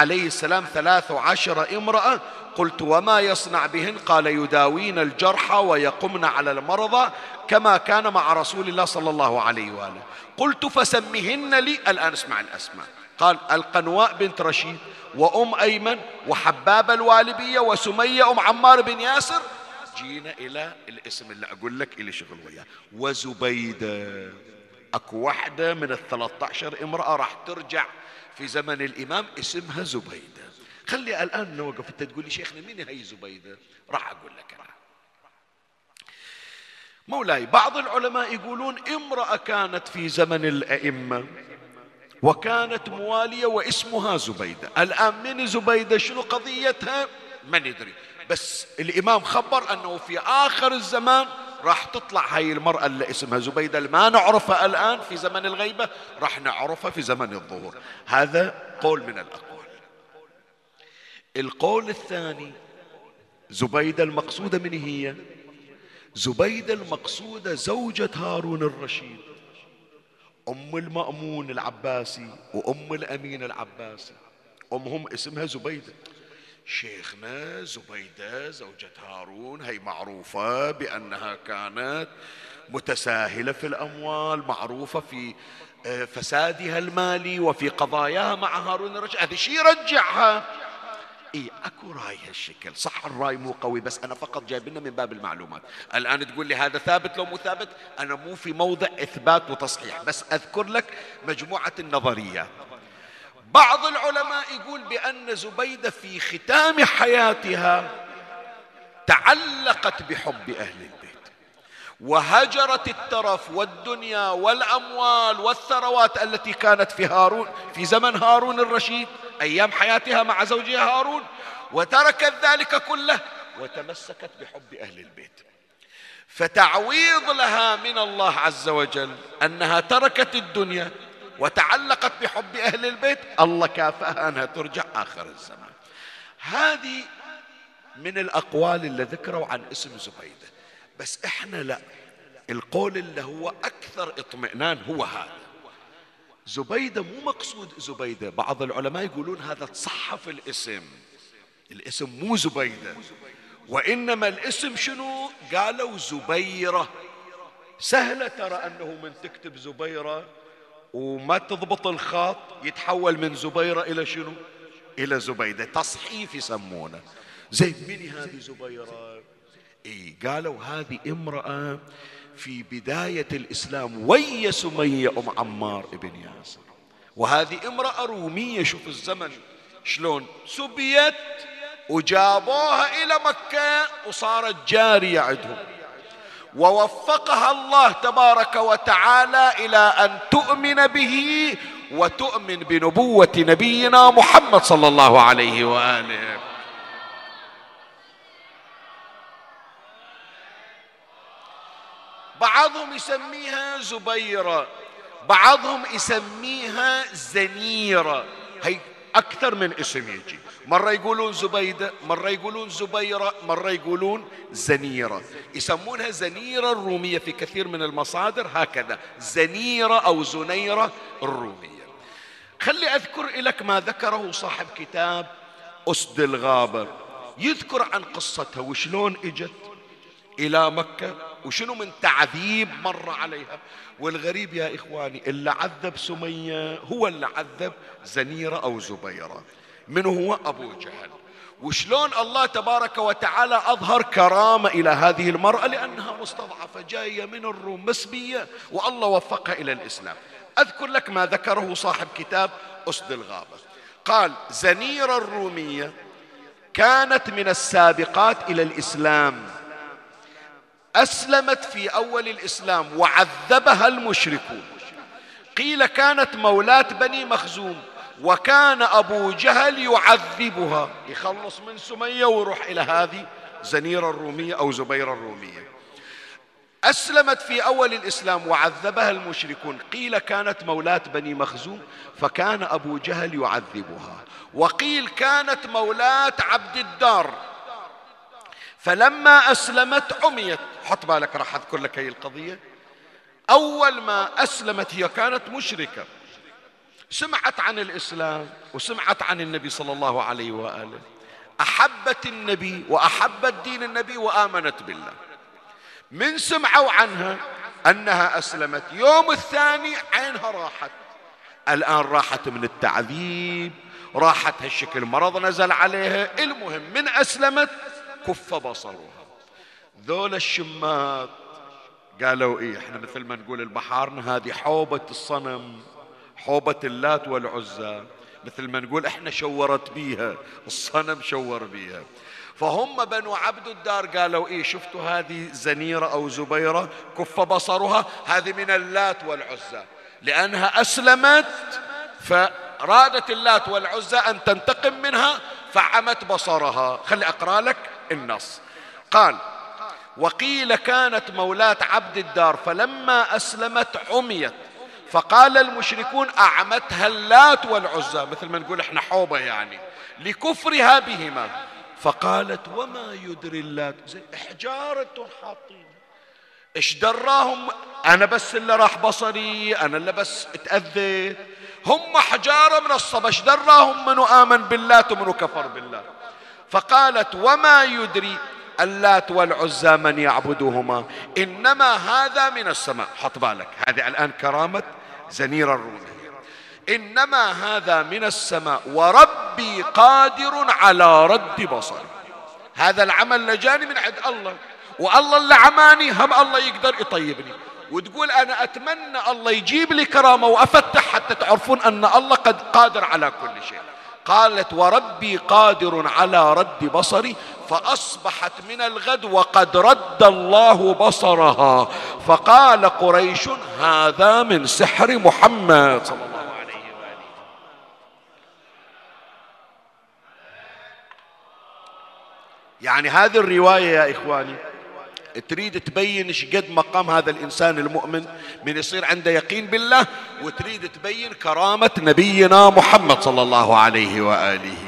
عليه السلام ثلاث عشر امرأة. قلت وما يصنع بهن؟ قال يداوين الجرحى ويقمن على المرضى كما كان مع رسول الله صلى الله عليه وآله. قلت فسمهن لي. الآن اسمع الأسماء. قال القنواء بنت رشيد وأم أيمن وحباب الوالبية وسمية أم عمار بن ياسر. جينا إلى الاسم اللي أقول لك إلي شغل وياه. وزبيدة. أكو واحدة من الثلاثة عشر امرأة راح ترجع في زمن الإمام اسمها زبيدة خلي الآن نوقف. أنت تقول لي شيخنا مين هي زبيدة راح أقول لك أنا. مولاي بعض العلماء يقولون امرأة كانت في زمن الأئمة وكانت موالية واسمها زبيدة الآن من زبيدة شنو قضيتها؟ ما ندري بس الإمام خبر أنه في آخر الزمان راح تطلع هاي المرأة اللي اسمها زبيدة ما نعرفها الآن في زمن الغيبة راح نعرفها في زمن الظهور. هذا قول من الأقوال. القول الثاني زبيدة المقصودة من هي؟ زبيدة المقصودة زوجة هارون الرشيد أم المأمون العباسي وأم الأمين العباسي. أمهم اسمها زبيدة. شيخنا زبيدة زوجة هارون هي معروفة بأنها كانت متساهلة في الأموال معروفة في آه، فسادها المالي وفي قضاياها مع هارون الرشيد هذا شيء يرجعها؟ إي أكو راي هالشكل. صح الراي مو قوي بس أنا فقط جايب لنا من باب المعلومات. الآن تقول لي هذا ثابت لو مو ثابت؟ أنا مو في موضع إثبات وتصحيح بس أذكر لك مجموعة النظريات بعض العلماء يقول بأن زبيدة في ختام حياتها تعلقت بحب أهل البيت. وهجرت الترف والدنيا والأموال والثروات التي كانت في هارون في زمن هارون الرشيد أيام حياتها مع زوجها هارون وتركت ذلك كله وتمسكت بحب أهل البيت. فتعويض لها من الله عز وجل أنها تركت الدنيا وتعلقت بحب أهل البيت الله كافأها أنها ترجع آخر الزمان. هذه من الأقوال اللي ذكروا عن اسم زبيده. بس إحنا لا القول اللي هو أكثر اطمئنان هو هذا. زبيدة مو مقصود زبيدة بعض العلماء يقولون هذا تصحف الاسم. الاسم مو زبيدة. وإنما الاسم شنو؟ قالوا زبيرة. سهلة ترى أنه من تكتب زبيرة وما تضبط الخط يتحول من زبيرة إلى شنو؟ إلى زبيدة. تصحيف يسمونه. زين من هذه زبيرة؟ إيه قالوا هذه امرأة في بداية الإسلام ويا سمية أم عمار ابن ياسر. وهذه امرأة رومية شوف الزمن شلون. سبيت وجابوها إلى مكة وصارت جارية عندهم. ووفقها الله تبارك وتعالى إلى أن تؤمن به وتؤمن بنبوة نبينا محمد صلى الله عليه وآله. بعضهم يسميها زبيرة بعضهم يسميها زنيرة. هي أكثر من اسم يجي مرة يقولون زبيدة مرة يقولون زبيرة مرة يقولون زنيرة. يسمونها زنيرة الرومية في كثير من المصادر هكذا زنيرة أو زنيرة الرومية. خلي أذكر لك ما ذكره صاحب كتاب أسد الغابة يذكر عن قصتها وشلون إجت إلى مكة وشنو من تعذيب مر عليها. والغريب يا إخواني اللي عذب سمية هو اللي عذب زنيرة أو زبيرة. من هو؟ أبو جهل. وشلون الله تبارك وتعالى أظهر كرامة إلى هذه المرأة؟ لأنها مستضعفة جاية من الروم مسبية والله وفقها إلى الإسلام. أذكر لك ما ذكره صاحب كتاب أسد الغابة. قال زنيرة الرومية كانت من السابقات إلى الإسلام. أسلمت في أول الإسلام وعذبها المشركون. قيل كانت مولاة بني مخزوم. وكان أبو جهل يعذبها. يخلص من سمية ويروح إلى هذه زنيرة الرومية أو زبيرة الرومية. أسلمت في أول الإسلام وعذبها المشركون. قيل كانت مولاة بني مخزوم فكان أبو جهل يعذبها. وقيل كانت مولاة عبد الدار. فلما أسلمت عميت. حط بالك راح أذكر لك هي القضية. أول ما أسلمت هي كانت مشركة. سمعت عن الإسلام وسمعت عن النبي صلى الله عليه وآله. أحبت النبي وأحبت دين النبي وآمنت بالله. من سمعوا عنها أنها أسلمت. يوم الثاني عينها راحت. الآن راحت من التعذيب راحت هالشكل مرض نزل عليها. المهم من أسلمت كف بصرها. ذول الشمات قالوا إيه إحنا مثل ما نقول البحارنا هذه حوبة الصنم. حوبة اللات والعزى مثل ما نقول إحنا شورت بيها الصنم شور بيها. فهم بنو عبد الدار قالوا إيه شفتوا هذه زنيرة أو زبيرة؟ كف بصرها هذه من اللات والعزى. لأنها أسلمت فرادت اللات والعزى أن تنتقم منها فعمت بصرها. خلي أقرأ لك النص. قال وقيل كانت مولاة عبد الدار فلما أسلمت عميت. فقال المشركون أعمتها اللات والعزى مثل ما نقول إحنا حوبة يعني لكفرها بهما. فقالت وما يدري اللات؟ زي حجارة حاطين. إيش دراهم؟ أنا بس اللي راح بصري أنا اللي بس اتأذيت. هم حجارة من الصبا إيش دراهم؟ منو آمن باللات ومنو كفر بالله فقالت وما يدري اللات والعزى من يعبدهما إنما هذا من السماء. حط بالك هذه الآن كرامة زنير الرومي. إنما هذا من السماء وربي قادر على رد بصري. هذا العمل لجاني من عند الله والله اللي عماني هم الله يقدر يطيبني. وتقول أنا أتمنى الله يجيب لي كرامة وأفتح حتى تعرفون أن الله قد قادر على كل شيء. قالت وربي قادر على رد بصري فأصبحت من الغد وقد رد الله بصرها. فقال قريش هذا من سحر محمد. صلى الله عليه وآله. يعني هذه الرواية يا إخواني تريد تبين إيش قد مقام هذا الإنسان المؤمن؟ من يصير عنده يقين بالله وتريد تبين كرامة نبينا محمد صلى الله عليه وآله.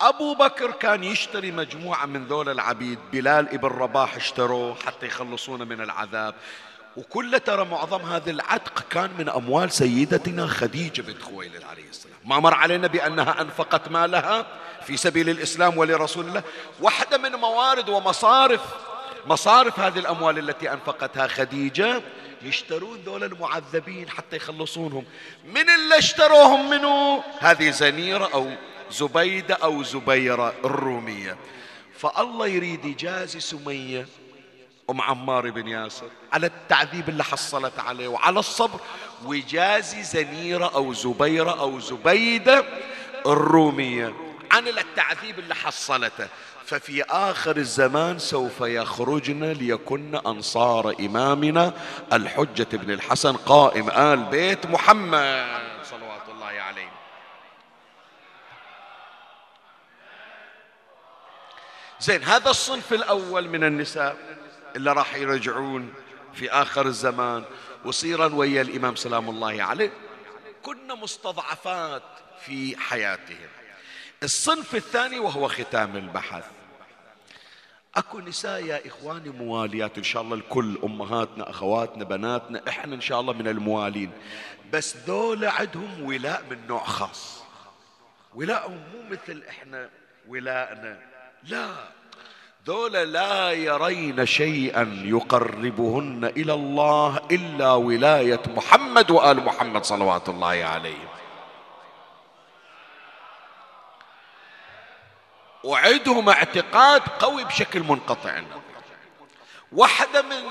أبو بكر كان يشتري مجموعة من ذول العبيد بلال ابن رباح اشتروه حتى يخلصونه من العذاب. وكل ترى معظم هذا العتق كان من أموال سيدتنا خديجة بنت خويلد عليه السلام. ما مر علينا بأنها أنفقت مالها في سبيل الإسلام ولرسول الله. واحدة من موارد ومصارف مصارف هذه الأموال التي أنفقتها خديجة يشترون ذول المعذبين حتى يخلصونهم. من اللي اشتروهم منه هذه زنيرة أو زبيدة أو زبيرة الرومية. فالله يريد يجازي سمية أم عمار بن ياسر. على التعذيب اللي حصلت عليه وعلى الصبر. ويجازي زنيرة أو زبيرة أو زبيدة الرومية. عن التعذيب اللي حصلته. ففي آخر الزمان سوف يخرجن ليكن أنصار إمامنا الحجة بن الحسن قائم آل بيت محمد صلوات الله عليه. زين هذا الصنف الأول من النساء. اللي راح يرجعون في آخر الزمان. وصيرا ويا الإمام سلام الله عليه كنا مستضعفات في حياتهم. الصنف الثاني وهو ختام البحث. أكو نساء يا إخواني مواليات إن شاء الله الكل أمهاتنا أخواتنا بناتنا إحنا إن شاء الله من الموالين. بس ذول عندهم ولاء من نوع خاص. ولاءهم مو مثل إحنا ولاءنا. لا. ذول لا يرين شيئا يقربهن إلى الله إلا ولاية محمد وآل محمد صلوات الله عليهم. وعندهم اعتقاد قوي بشكل منقطع. واحدة من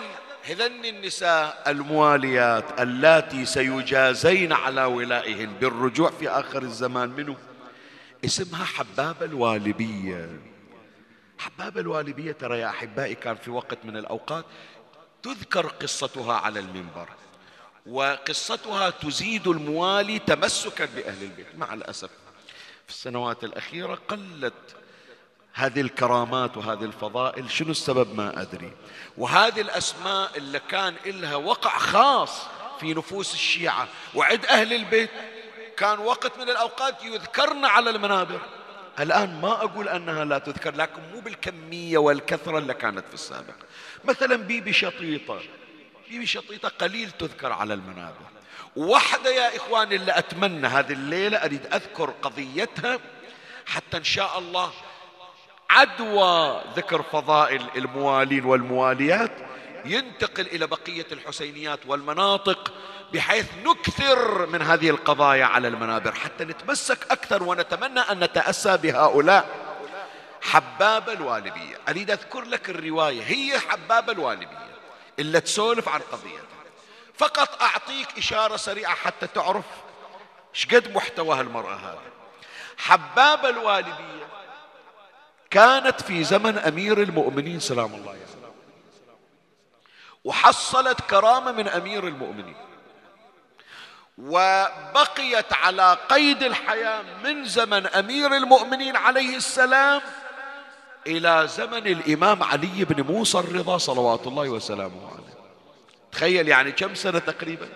هذن النساء المواليات اللاتي سيجازين على ولائهن بالرجوع في آخر الزمان منه اسمها حبابة الوالبية. حباب الوالبية ترى يا أحبائي كان في وقت من الأوقات تذكر قصتها على المنبر وقصتها تزيد الموالي تمسكا بأهل البيت. مع الأسف في السنوات الأخيرة قلت هذه الكرامات وهذه الفضائل شنو السبب ما أدري. وهذه الأسماء اللي كان إلها وقع خاص في نفوس الشيعة. وعند أهل البيت كان وقت من الأوقات يذكرن على المنابر. الآن ما أقول أنها لا تذكر لكن مو بالكمية والكثرة اللي كانت في السابق. مثلا بيبي شطيطة. بيبي شطيطة قليل تذكر على المنابر. واحدة يا إخواني اللي أتمنى هذه الليلة أريد أذكر قضيتها حتى إن شاء الله عدوى ذكر فضائل الموالين والمواليات ينتقل إلى بقية الحسينيات والمناطق. بحيث نكثر من هذه القضايا على المنابر حتى نتمسك أكثر ونتمنى أن نتأسى بهؤلاء. حباب الوالبية أريد أذكر لك الرواية هي حباب الوالبية إلا تسولف عن قضيتها. فقط أعطيك إشارة سريعة حتى تعرف شقد محتوى المرأة هذا حباب الوالبية كانت في زمن أمير المؤمنين سلام الله عليه. وحصلت كرامة من أمير المؤمنين. وبقيت على قيد الحياة من زمن أمير المؤمنين عليه السلام إلى زمن الإمام علي بن موسى الرضا صلوات الله وسلامه عليه. تخيل يعني كم سنة تقريبا؟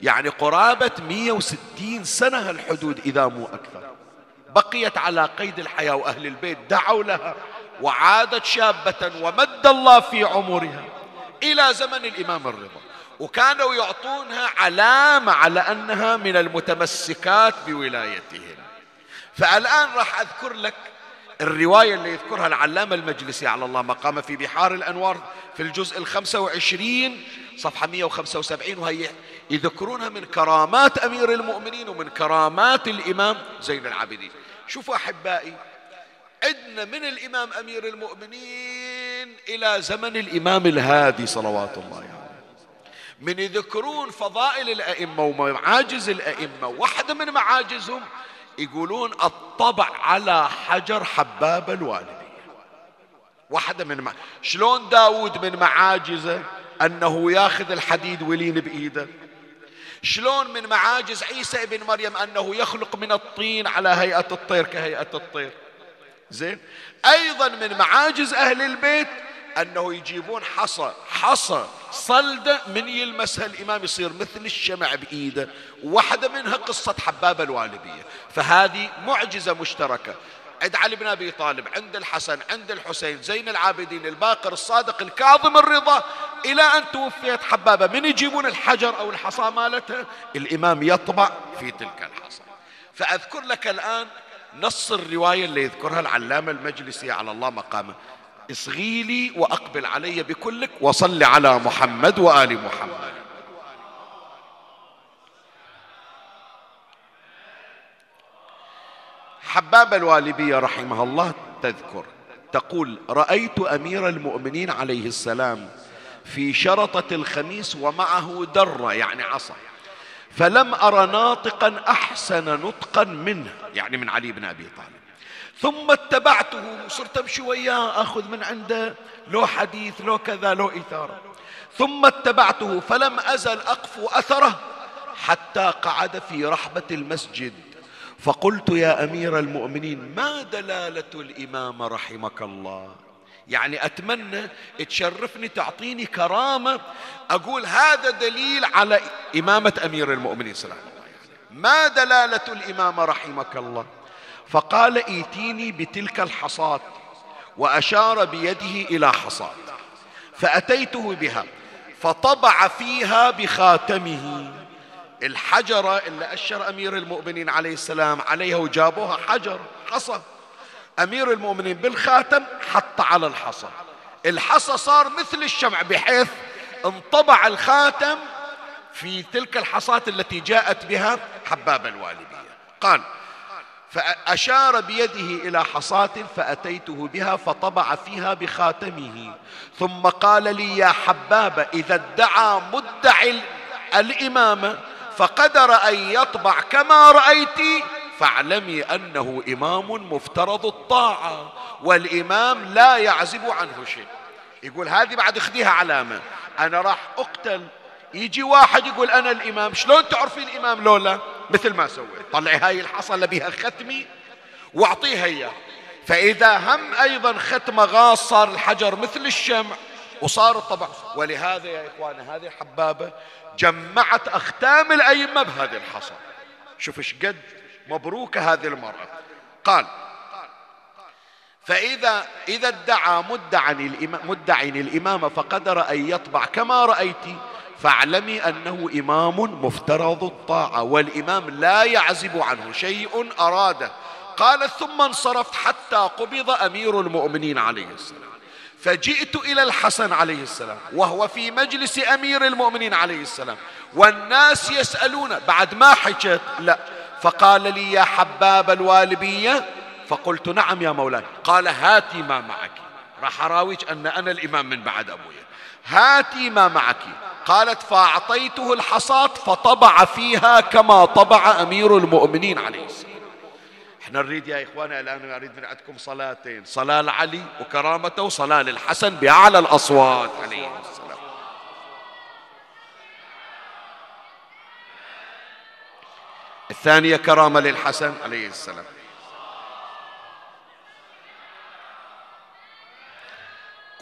يعني قرابة 160 سنة الحدود إذا مو أكثر. بقيت على قيد الحياة وأهل البيت دعوا لها وعادت شابة ومد الله في عمرها إلى زمن الإمام الرضا. وكانوا يعطونها علامة على أنها من المتمسكات بولايتهم فالآن راح أذكر لك الرواية اللي يذكرها العلامة المجلسي على الله مقام في بحار الأنوار في الجزء الخمسة وعشرين صفحة 175 وهي يذكرونها من كرامات أمير المؤمنين ومن كرامات الإمام زين العابدين شوفوا أحبائي عندنا من الإمام أمير المؤمنين إلى زمن الإمام الهادي صلوات الله عليه. من يذكرون فضائل الأئمة ومعاجز الأئمة. واحدة من معاجزهم يقولون الطبع على حجر حباب الوالدية واحدة من مع... شلون داود من معاجزه أنه ياخذ الحديد ولين بإيده؟ شلون من معاجز عيسى ابن مريم أنه يخلق من الطين على هيئة الطير كهيئة الطير؟ زين. أيضا من معاجز أهل البيت أنه يجيبون حصى حصى صلدة من يلمسها الإمام يصير مثل الشمع بإيده واحدة منها قصة حباب الوالبية فهذه معجزة مشتركة. عند علي بن أبي طالب عند الحسن عند الحسين زين العابدين الباقر الصادق الكاظم الرضا إلى أن توفيت حبابة. من يجيبون الحجر أو الحصى مالتها الإمام يطبع في تلك الحصى. فأذكر لك الآن نص الرواية اللي يذكرها العلامة المجلسي على الله مقامه. اصغي لي واقبل علي بكلك وصل على محمد وآل محمد. حباب الوالبية رحمها الله تذكر تقول رأيت أمير المؤمنين عليه السلام في شرطة الخميس ومعه درة يعني عصا. فلم أر ناطقا أحسن نطقا منه يعني من علي بن أبي طالب. ثم اتبعته. صرت أمشي وياه أخذ من عنده لو حديث لو كذا لو إثارة. ثم اتبعته فلم أزل أقفو أثره حتى قعد في رحبة المسجد. فقلت يا أمير المؤمنين ما دلالة الإمام رحمك الله؟ يعني أتمنى تشرفني تعطيني كرامة أقول هذا دليل على إمامة أمير المؤمنين صلى الله عليه وسلم. ما دلالة الإمام رحمك الله؟ فقال ايتيني بتلك الحصاه واشار بيده إلى حصاه فاتيته بها فطبع فيها بخاتمه الحجرة اللي أشر أمير المؤمنين عليه السلام عليها وجابوها حجر حصى أمير المؤمنين بالخاتم حط على الحصى الحصى صار مثل الشمع بحيث انطبع الخاتم في تلك الحصاة التي جاءت بها حباب الوالدية قال فأشار بيده إلى حصاة فأتيته بها فطبع فيها بخاتمه. ثم قال لي يا حباب إذا ادعى مدعي الإمامة فقدر أن يطبع كما رأيت فاعلمي أنه إمام مفترض الطاعة والإمام لا يعزب عنه شيء. يقول هذه بعد أخذيها علامة. أنا راح أقتل. يجي واحد يقول أنا الإمام شلون تعرفي الإمام لولا؟ مثل ما سويت. طلعي هاي الحصى اللي بها ختمي واعطيها إياه فإذا هم أيضا ختمة غاص صار الحجر مثل الشمع وصار الطبع. ولهذا يا إخواني هذه الحبابة جمعت أختام الأئمة بهذه الحصى شوف إيش قد مبروكة هذه المرأة. قال فإذا إذا ادعى مدعي الإمامة فقدر أن يطبع كما رأيت فاعلمي أنه إمام مفترض الطاعة والإمام لا يعزب عنه شيء أراده. قالت ثم انصرفت حتى قبض أمير المؤمنين عليه السلام. فجئت إلى الحسن عليه السلام وهو في مجلس أمير المؤمنين عليه السلام. والناس يسألون بعد ما حكت لا. فقال لي يا حباب الوالبية. فقلت نعم يا مولاي قال هاتي ما معك. راح أراويك أن أنا الإمام من بعد أبويا هاتي ما معك. قالت فأعطيته الحصاة فطبع فيها كما طبع أمير المؤمنين عليه السلام. إحنا نريد يا إخوانا الآن نريد من عندكم صلاتين. صلاة لعلي وكرامته وصلاة للحسن بأعلى الأصوات عليه السلام. الثانية كرامة للحسن عليه السلام.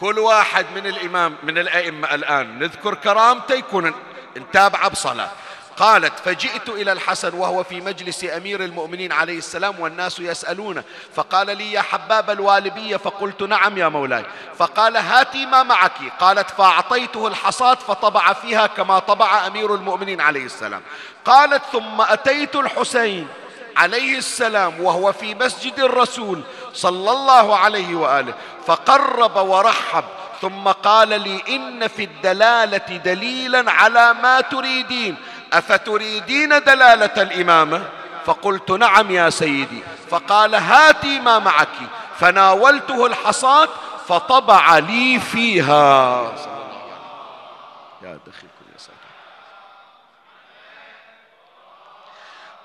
كل واحد من الإمام من الأئمة الآن نذكر كرامته يكون نتابعه بصلاة. قالت فجئت إلى الحسن وهو في مجلس أمير المؤمنين عليه السلام والناس يسألونه فقال لي يا حباب الوالبية فقلت نعم يا مولاي فقال هاتي ما معك قالت فأعطيته الحصاة فطبع فيها كما طبع أمير المؤمنين عليه السلام قالت ثم أتيت الحسين عليه السلام وهو في مسجد الرسول صلى الله عليه وآله فقرب ورحب ثم قال لي إن في الدلالة دليلا على ما تريدين. أفتريدين دلالة الإمامة؟ فقلت نعم يا سيدي. فقال هاتي ما معك. فناولته الحصاة فطبع لي فيها. يا دخيل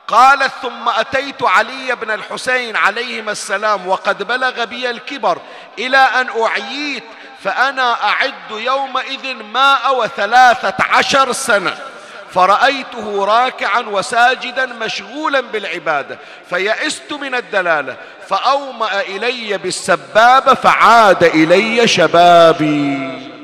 قالت ثم أتيت علي بن الحسين عليهما السلام وقد بلغ بي الكبر إلى أن اعييت فأنا أعد يومئذ ماء وثلاثة عشر سنة. فرأيته راكعا وساجدا مشغولا بالعبادة فيئست من الدلالة فأومأ إلي بالسبابة فعاد إلي شبابي.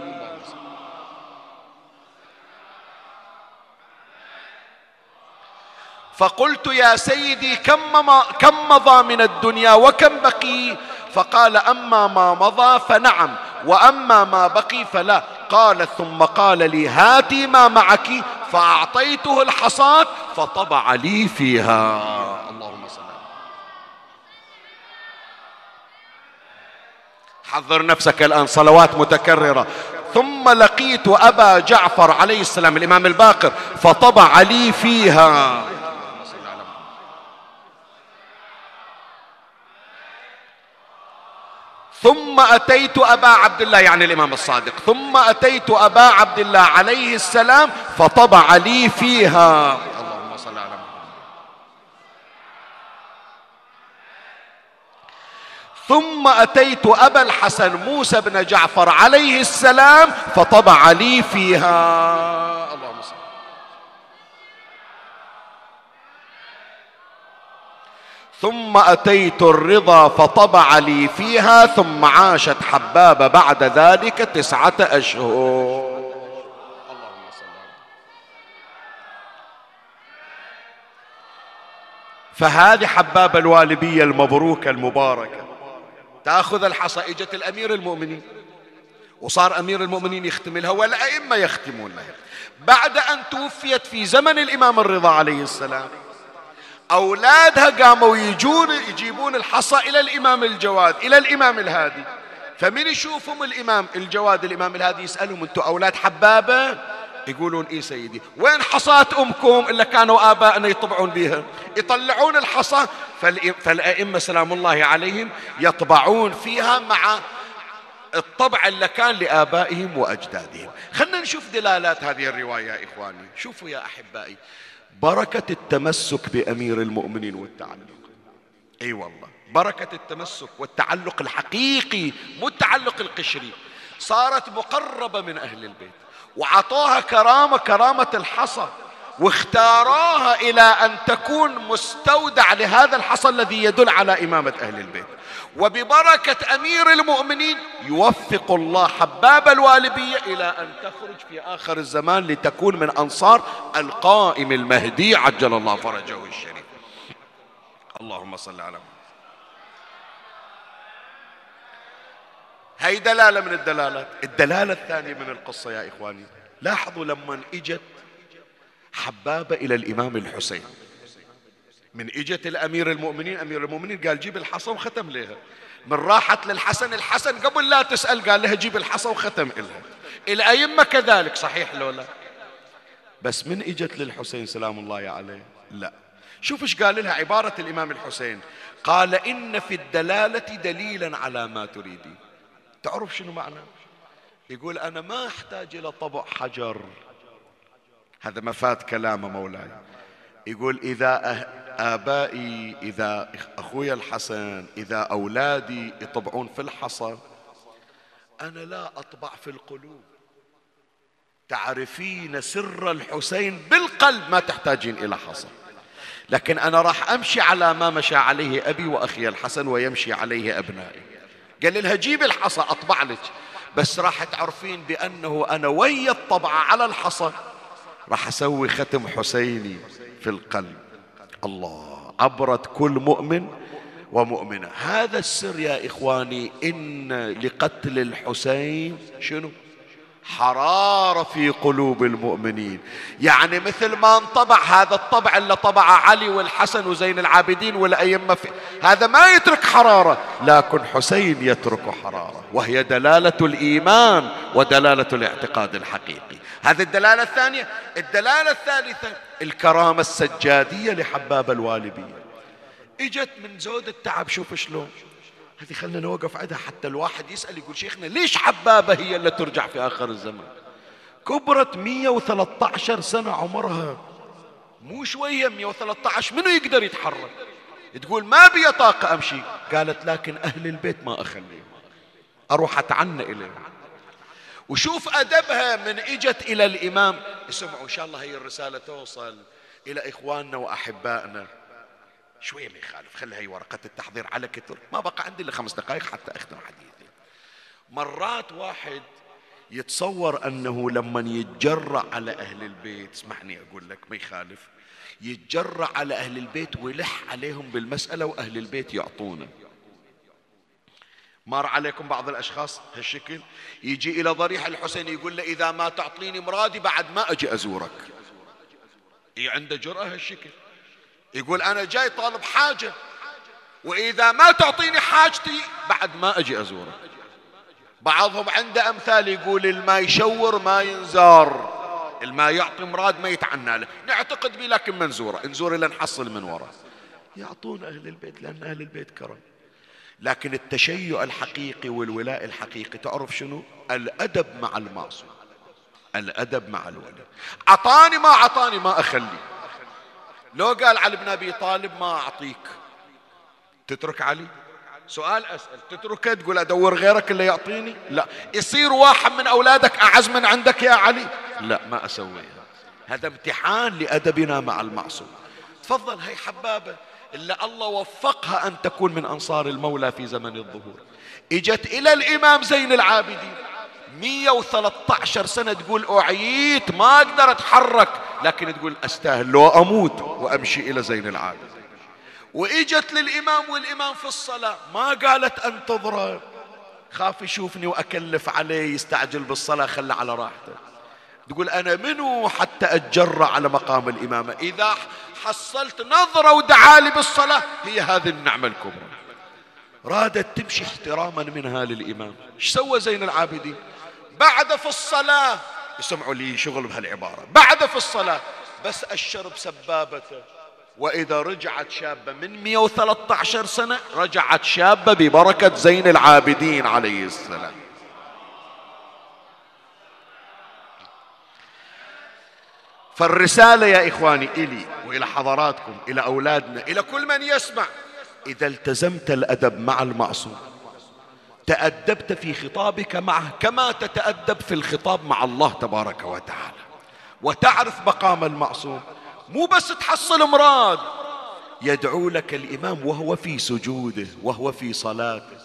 فقلت يا سيدي كم, كم مضى من الدنيا وكم بقي؟ فقال أما ما مضى فنعم وأما ما بقي فلا. قال ثم قال لي هاتي ما معك. فأعطيته الحصاة فطبع لي فيها. اللهم صل حضر نفسك الآن صلوات متكررة. ثم لقيت أبا جعفر عليه السلام الإمام الباقر فطبع لي فيها. ثم أتيت أبا عبد الله يعني الإمام الصادق. ثم أتيت أبا عبد الله عليه السلام فطبع لي فيها. اللهم صل على ثم أتيت أبا الحسن موسى بن جعفر عليه السلام فطبع لي فيها. ثم أتيت الرضا فطبع لي فيها ثم عاشت حبابة بعد ذلك تسعة أشهر. فهذه حبابة الوالبية المبروكة المباركة. تأخذ الحصى إجت الأمير المؤمنين. وصار أمير المؤمنين يختم لها والأئمة يختمون لها بعد أن توفيت في زمن الإمام الرضا عليه السلام. أولادها قاموا يجون يجيبون الحصى إلى الإمام الجواد إلى الإمام الهادي. فمن يشوفهم الإمام الجواد الإمام الهادي يسألهم أنتم أولاد حبابة؟ يقولون إيه سيدي. وين حصاة أمكم إلا كانوا آبائنا يطبعون بها يطلعون الحصى فالأئمة سلام الله عليهم يطبعون فيها مع الطبع اللي كان لآبائهم وأجدادهم. خلنا نشوف دلالات هذه الرواية يا إخواني. شوفوا يا أحبائي. بركة التمسك بأمير المؤمنين والتعلق. أي والله. بركة التمسك والتعلق الحقيقي مو التعلق القشري. صارت مقربة من أهل البيت. وعطوها كرامة كرامة الحصى. واختاروها إلى أن تكون مستودع لهذا الحصى الذي يدل على إمامة أهل البيت. وببركة أمير المؤمنين يوفق الله حباب الوالبية إلى أن تخرج في آخر الزمان لتكون من أنصار القائم المهدي عجل الله فرجه الشريف. اللهم صل على محمد. هاي دلالة من الدلالات. الدلالة الثانية من القصة يا إخواني لاحظوا لما إجت حبابة إلى الإمام الحسين. من إجت الأمير المؤمنين أمير المؤمنين قال جيب الحصى وختم لها من راحت للحسن الحسن قبل لا تسأل قال لها جيب الحصى وختم لها الأئمة كذلك صحيح لو لا؟ بس من إجت للحسين سلام الله عليه؟ لا. شوف إيش قال لها عبارة الإمام الحسين. قال إن في الدلالة دليلا على ما تريدين تعرف شنو معنى؟ يقول أنا ما أحتاج إلى طبع حجر. هذا مفاد كلامه مولاي. يقول إذا آبائي إذا أخوي الحسن إذا أولادي يطبعون في الحصى أنا لا أطبع في القلوب. تعرفين سر الحسين؟ بالقلب ما تحتاجين إلى حصى. لكن أنا راح أمشي على ما مشى عليه أبي وأخي الحسن ويمشي عليه أبنائي. قال لها جيب الحصى أطبع لك. بس راح تعرفين بأنه أنا ويا الطبعة على الحصى. راح أسوي ختم حسيني في القلب. الله. عبرت كل مؤمن ومؤمنة. هذا السر يا إخواني إن لقتل الحسين شنو؟ حرارة في قلوب المؤمنين. يعني مثل ما انطبع هذا الطبع اللي طبع علي والحسن وزين العابدين والأئمة هذا ما يترك حرارة لكن حسين يترك حرارة وهي دلالة الإيمان ودلالة الاعتقاد الحقيقي. هذه الدلالة الثانية. الدلالة الثالثة الكرامة السجادية لحباب الوالبية إجت من زود التعب شوف شلون. هذه خلنا نوقف عندها حتى الواحد يسأل يقول شيخنا ليش حبابة هي اللي ترجع في آخر الزمان كبرت 113 سنة عمرها. مو شوية 113 منو يقدر يتحرك؟ تقول ما بي طاقة أمشي. قالت لكن أهل البيت ما أخليهم. أروح أتعنى إليهم. وشوف أدبها من إجت إلى الإمام. اسمعوا إن شاء الله هي الرسالة توصل إلى إخواننا وأحبائنا. شوية ما يخالف خلي هي ورقة التحضير على كتر. ما بقى عندي إلا خمس دقائق حتى أختم حديثي. مرات واحد يتصور أنه لما يتجرأ على أهل البيت اسمحني أقول لك ما يخالف يتجرأ على أهل البيت ويلح عليهم بالمسألة وأهل البيت يعطونه. مر عليكم بعض الأشخاص هالشكل. يجي إلى ضريح الحسين يقول له إذا ما تعطيني مرادي بعد ما أجي أزورك. إي عنده جرأة هالشكل. يقول أنا جاي طالب حاجة وإذا ما تعطيني حاجتي بعد ما أجي أزورك. بعضهم عنده أمثال يقول الماء يشور ما ينزار. الماء يعطي مراد ما يتعنى له. نعتقد به لكن منزورة. نزور إلا نحصل من وراه يعطون أهل البيت لأن أهل البيت كرم. لكن التشيع الحقيقي والولاء الحقيقي تعرف شنو؟ الأدب مع المعصوم. الأدب مع الولي. أعطاني ما أعطاني ما أخلي. لو قال علي بن أبي طالب ما أعطيك. تترك علي؟ سؤال أسأل. تتركه تقول أدور غيرك اللي يعطيني؟ لا. يصير واحد من أولادك أعز من عندك يا علي؟ لا ما أسويها. هذا امتحان لأدبنا مع المعصوم. تفضل هي حبابة. إلا الله وفقها أن تكون من أنصار المولى في زمن الظهور. إجت إلى الإمام زين العابدين. 113 سنة تقول أعيت ما أقدر أتحرك. لكن تقول أستاهل لو أموت وأمشي إلى زين العابدين. وإجت للإمام والإمام في الصلاة. ما قالت أنتظره خاف يشوفني وأكلف عليه يستعجل بالصلاة خلى على راحته. تقول أنا منو حتى أتجرأ على مقام الإمامة؟ إذا حصلت نظرة ودعالي بالصلاة. هي هذه النعمة الكبرى. رادت تمشي احتراما منها للإمام. إيش سوى زين العابدين؟ بعد في الصلاة يسمعوا لي شغل بهالعبارة. بعد في الصلاة بس أشر بسبابته. وإذا رجعت شابة من 113 سنة رجعت شابة ببركة زين العابدين عليه السلام. فالرسالة يا إخواني إلي وإلى حضراتكم إلى أولادنا إلى كل من يسمع. إذا التزمت الأدب مع المعصوم تأدبت في خطابك معه كما تتأدب في الخطاب مع الله تبارك وتعالى. وتعرف مقام المعصوم مو بس تحصل مراد يدعو لك الإمام وهو في سجوده وهو في صلاته.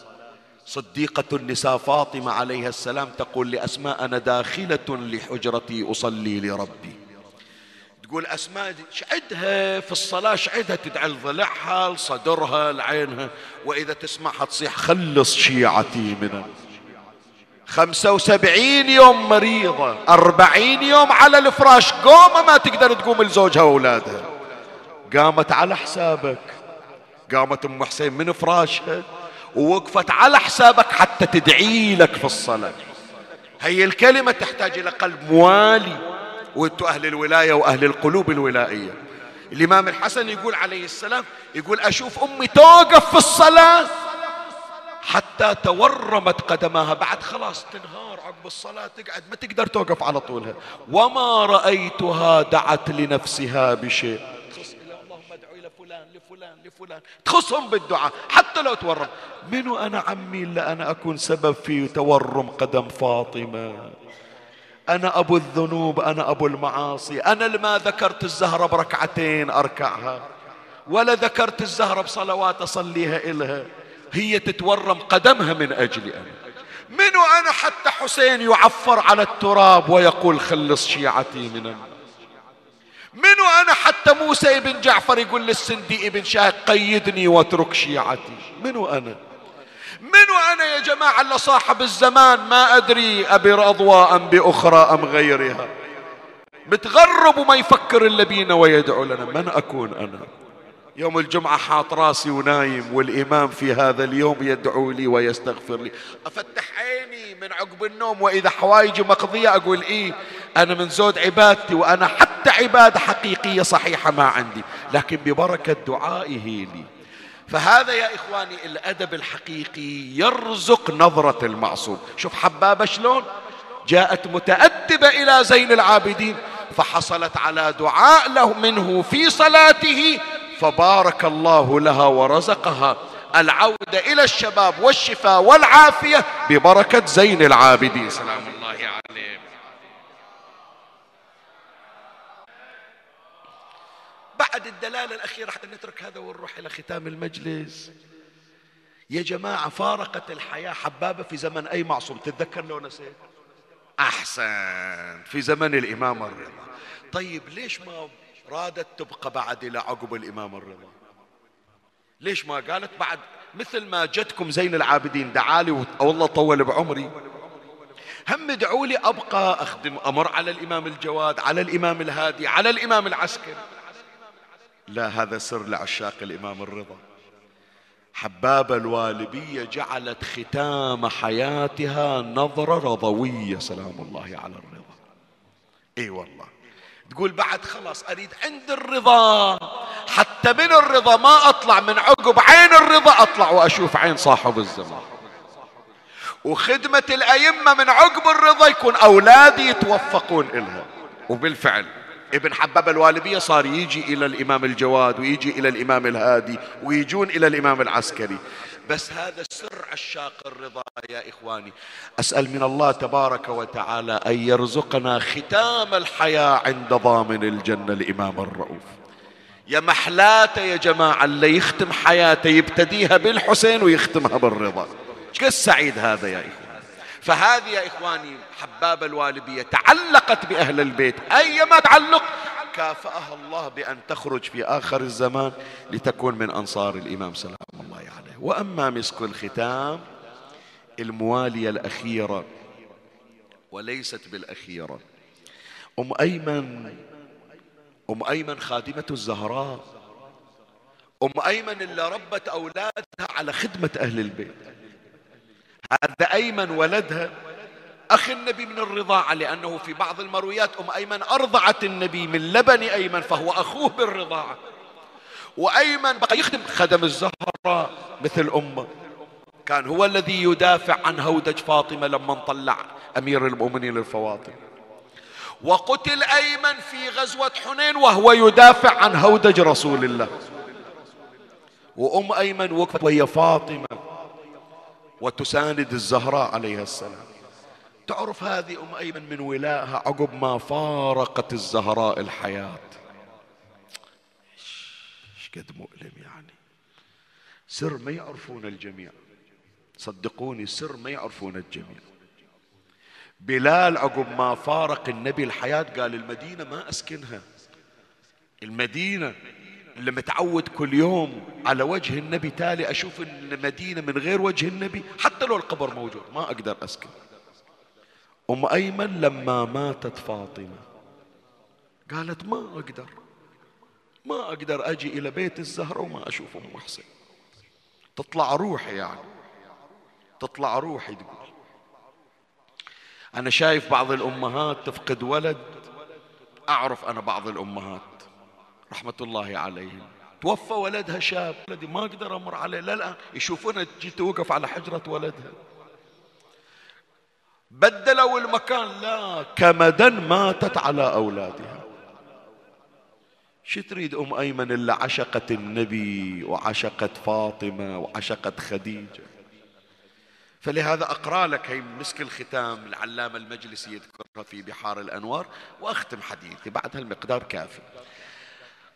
صديقة النساء فاطمة عليها السلام تقول لأسماء أنا داخلة لحجرتي أصلي لربي. تقول أسماء شعدها في الصلاة شعدها تدعي لضلعها لصدرها لعينها. وإذا تسمعها تصيح خلص شيعتي من خمسة وسبعين يوم مريضة أربعين يوم على الفراش قومة ما تقدر تقوم لزوجها وأولادها. قامت على حسابك. قامت أم حسين من فراشها ووقفت على حسابك حتى تدعي لك في الصلاة. هي الكلمة تحتاج إلى قلب موالي. وأنتم أهل الولاية وأهل القلوب الولائية. الإمام الحسن يقول عليه السلام يقول أشوف أمي توقف في الصلاة حتى تورمت قدماها. بعد خلاص تنهار عقب الصلاة تقعد ما تقدر توقف على طولها. وما رأيتها دعت لنفسها بشيء. اللهم ادعو إلى فلان لفلان لفلان. تخصهم بالدعاء حتى لو تورم. منو أنا عمي إلا أنا أكون سبب في تورم قدم فاطمة؟ أنا أبو الذنوب أنا أبو المعاصي. أنا لما ذكرت الزهرة بركعتين أركعها ولا ذكرت الزهرة بصلوات أصليها إلها هي تتورم قدمها من أجلي أنا. منو أنا حتى حسين يعفر على التراب ويقول خلص شيعتي من النار منو أنا حتى موسى ابن جعفر يقول للسندي ابن شاه قيدني واترك شيعتي؟ منو أنا؟ منو أنا يا جماعة اللي صاحب الزمان؟ ما أدري رضوى أم بأخرى أم غيرها. متغرب وما يفكر إلا بينا ويدعو لنا. من أكون أنا؟ يوم الجمعة حاط راسي ونايم والإمام في هذا اليوم يدعو لي ويستغفر لي. أفتح عيني من عقب النوم وإذا حوايجي مقضية أقول إيه أنا من زود عبادتي وأنا حتى عبادة حقيقية صحيحة ما عندي. لكن ببركة دعائه لي. فهذا يا إخواني الأدب الحقيقي يرزق نظرة المعصوم. شوف حبابة شلون؟ جاءت متأدبة إلى زين العابدين فحصلت على دعاء له منه في صلاته فبارك الله لها ورزقها. العودة إلى الشباب والشفاء والعافية ببركة زين العابدين. سلام الله عليه بعد الدلالة الأخيرة حتى نترك هذا ونروح إلى ختام المجلس. يا جماعة فارقت الحياة حبابة في زمن أي معصوم. تتذكر لو نسيت؟ أحسن. في زمن الإمام الرضا. طيب ليش ما رادت تبقى بعد إلى عقب الإمام الرضا؟ ليش ما قالت بعد؟ مثل ما جتكم زين العابدين دعالي والله طول بعمري. هم ادعوا لي أبقى أخدم أمر على الإمام الجواد على الإمام الهادي على الإمام العسكري. لا هذا سر لعشاق الإمام الرضا. حبابة الوالبية جعلت ختام حياتها نظرة رضوية سلام الله على الرضا. إي والله. تقول بعد خلاص أريد عند الرضا. حتى من الرضا ما أطلع من عقب عين الرضا أطلع وأشوف عين صاحب الزمان. وخدمة الأئمة من عقب الرضا يكون أولادي يتوفقون إلها. وبالفعل ابن حباب الوالبية صار يجي إلى الإمام الجواد ويجي إلى الإمام الهادي ويجون إلى الإمام العسكري. بس هذا سر عشاق الرضا يا إخواني. أسأل من الله تبارك وتعالى أن يرزقنا ختام الحياة عند ضامن الجنة الإمام الرؤوف. يا محلاته يا جماعة اللي يختم حياته يبتديها بالحسين ويختمها بالرضا. إيش سعيد هذا يا إخواني فهذه يا إخواني حباب الوالبية تعلقت بأهل البيت. أيما تعلق؟ كافأها الله بأن تخرج في آخر الزمان لتكون من أنصار الإمام سلام الله عليه. وأما مسك الختام الموالية الأخيرة وليست بالأخيرة. أم أيمن أم أيمن خادمة الزهراء. أم أيمن اللي ربت أولادها على خدمة أهل البيت. هذا أيمن ولدها أخي النبي من الرضاعة لأنه في بعض المرويات أم أيمن أرضعت النبي من لبن أيمن فهو أخوه بالرضاعة. وأيمن بقى يخدم خدم الزهراء مثل أمه. كان هو الذي يدافع عن هودج فاطمة لما طلع أمير المؤمنين للفواطم. وقتل أيمن في غزوة حنين وهو يدافع عن هودج رسول الله. وأم أيمن وقفت وهي فاطمة وتساند الزهراء عليها السلام. تعرف هذه أم أيمن من ولائها عقب ما فارقت الزهراء الحياة. قد مؤلم يعني. سر ما يعرفون الجميع. صدقوني سر ما يعرفون الجميع. بلال عقب ما فارق النبي الحياة قال المدينة ما أسكنها. المدينة اللي متعود كل يوم على وجه النبي تالي أشوف المدينة من غير وجه النبي حتى لو القبر موجود ما أقدر أسكن. أم أيمن لما ماتت فاطمة. قالت ما أقدر ما أقدر أجي إلى بيت الزهرة وما أشوف أم حسين. تطلع روحي يعني تطلع روحي تقول. أنا شايف بعض الأمهات تفقد ولد أعرف أنا بعض الأمهات رحمة الله عليهم. توفى ولدها شاب ولدي ما أقدر أمر عليه. لا لا يشوفونها تجي توقف على حجرة ولدها. بدلوا المكان. لا كمدا ماتت على أولادها. شو تريد أم أيمن اللي عشقت النبي وعشقت فاطمة وعشقت خديجة؟ فلهذا أقرأ لك هي مسك الختام العلامة المجلسي يذكرها في بحار الأنوار وأختم حديثي بعد هالمقدار كافي.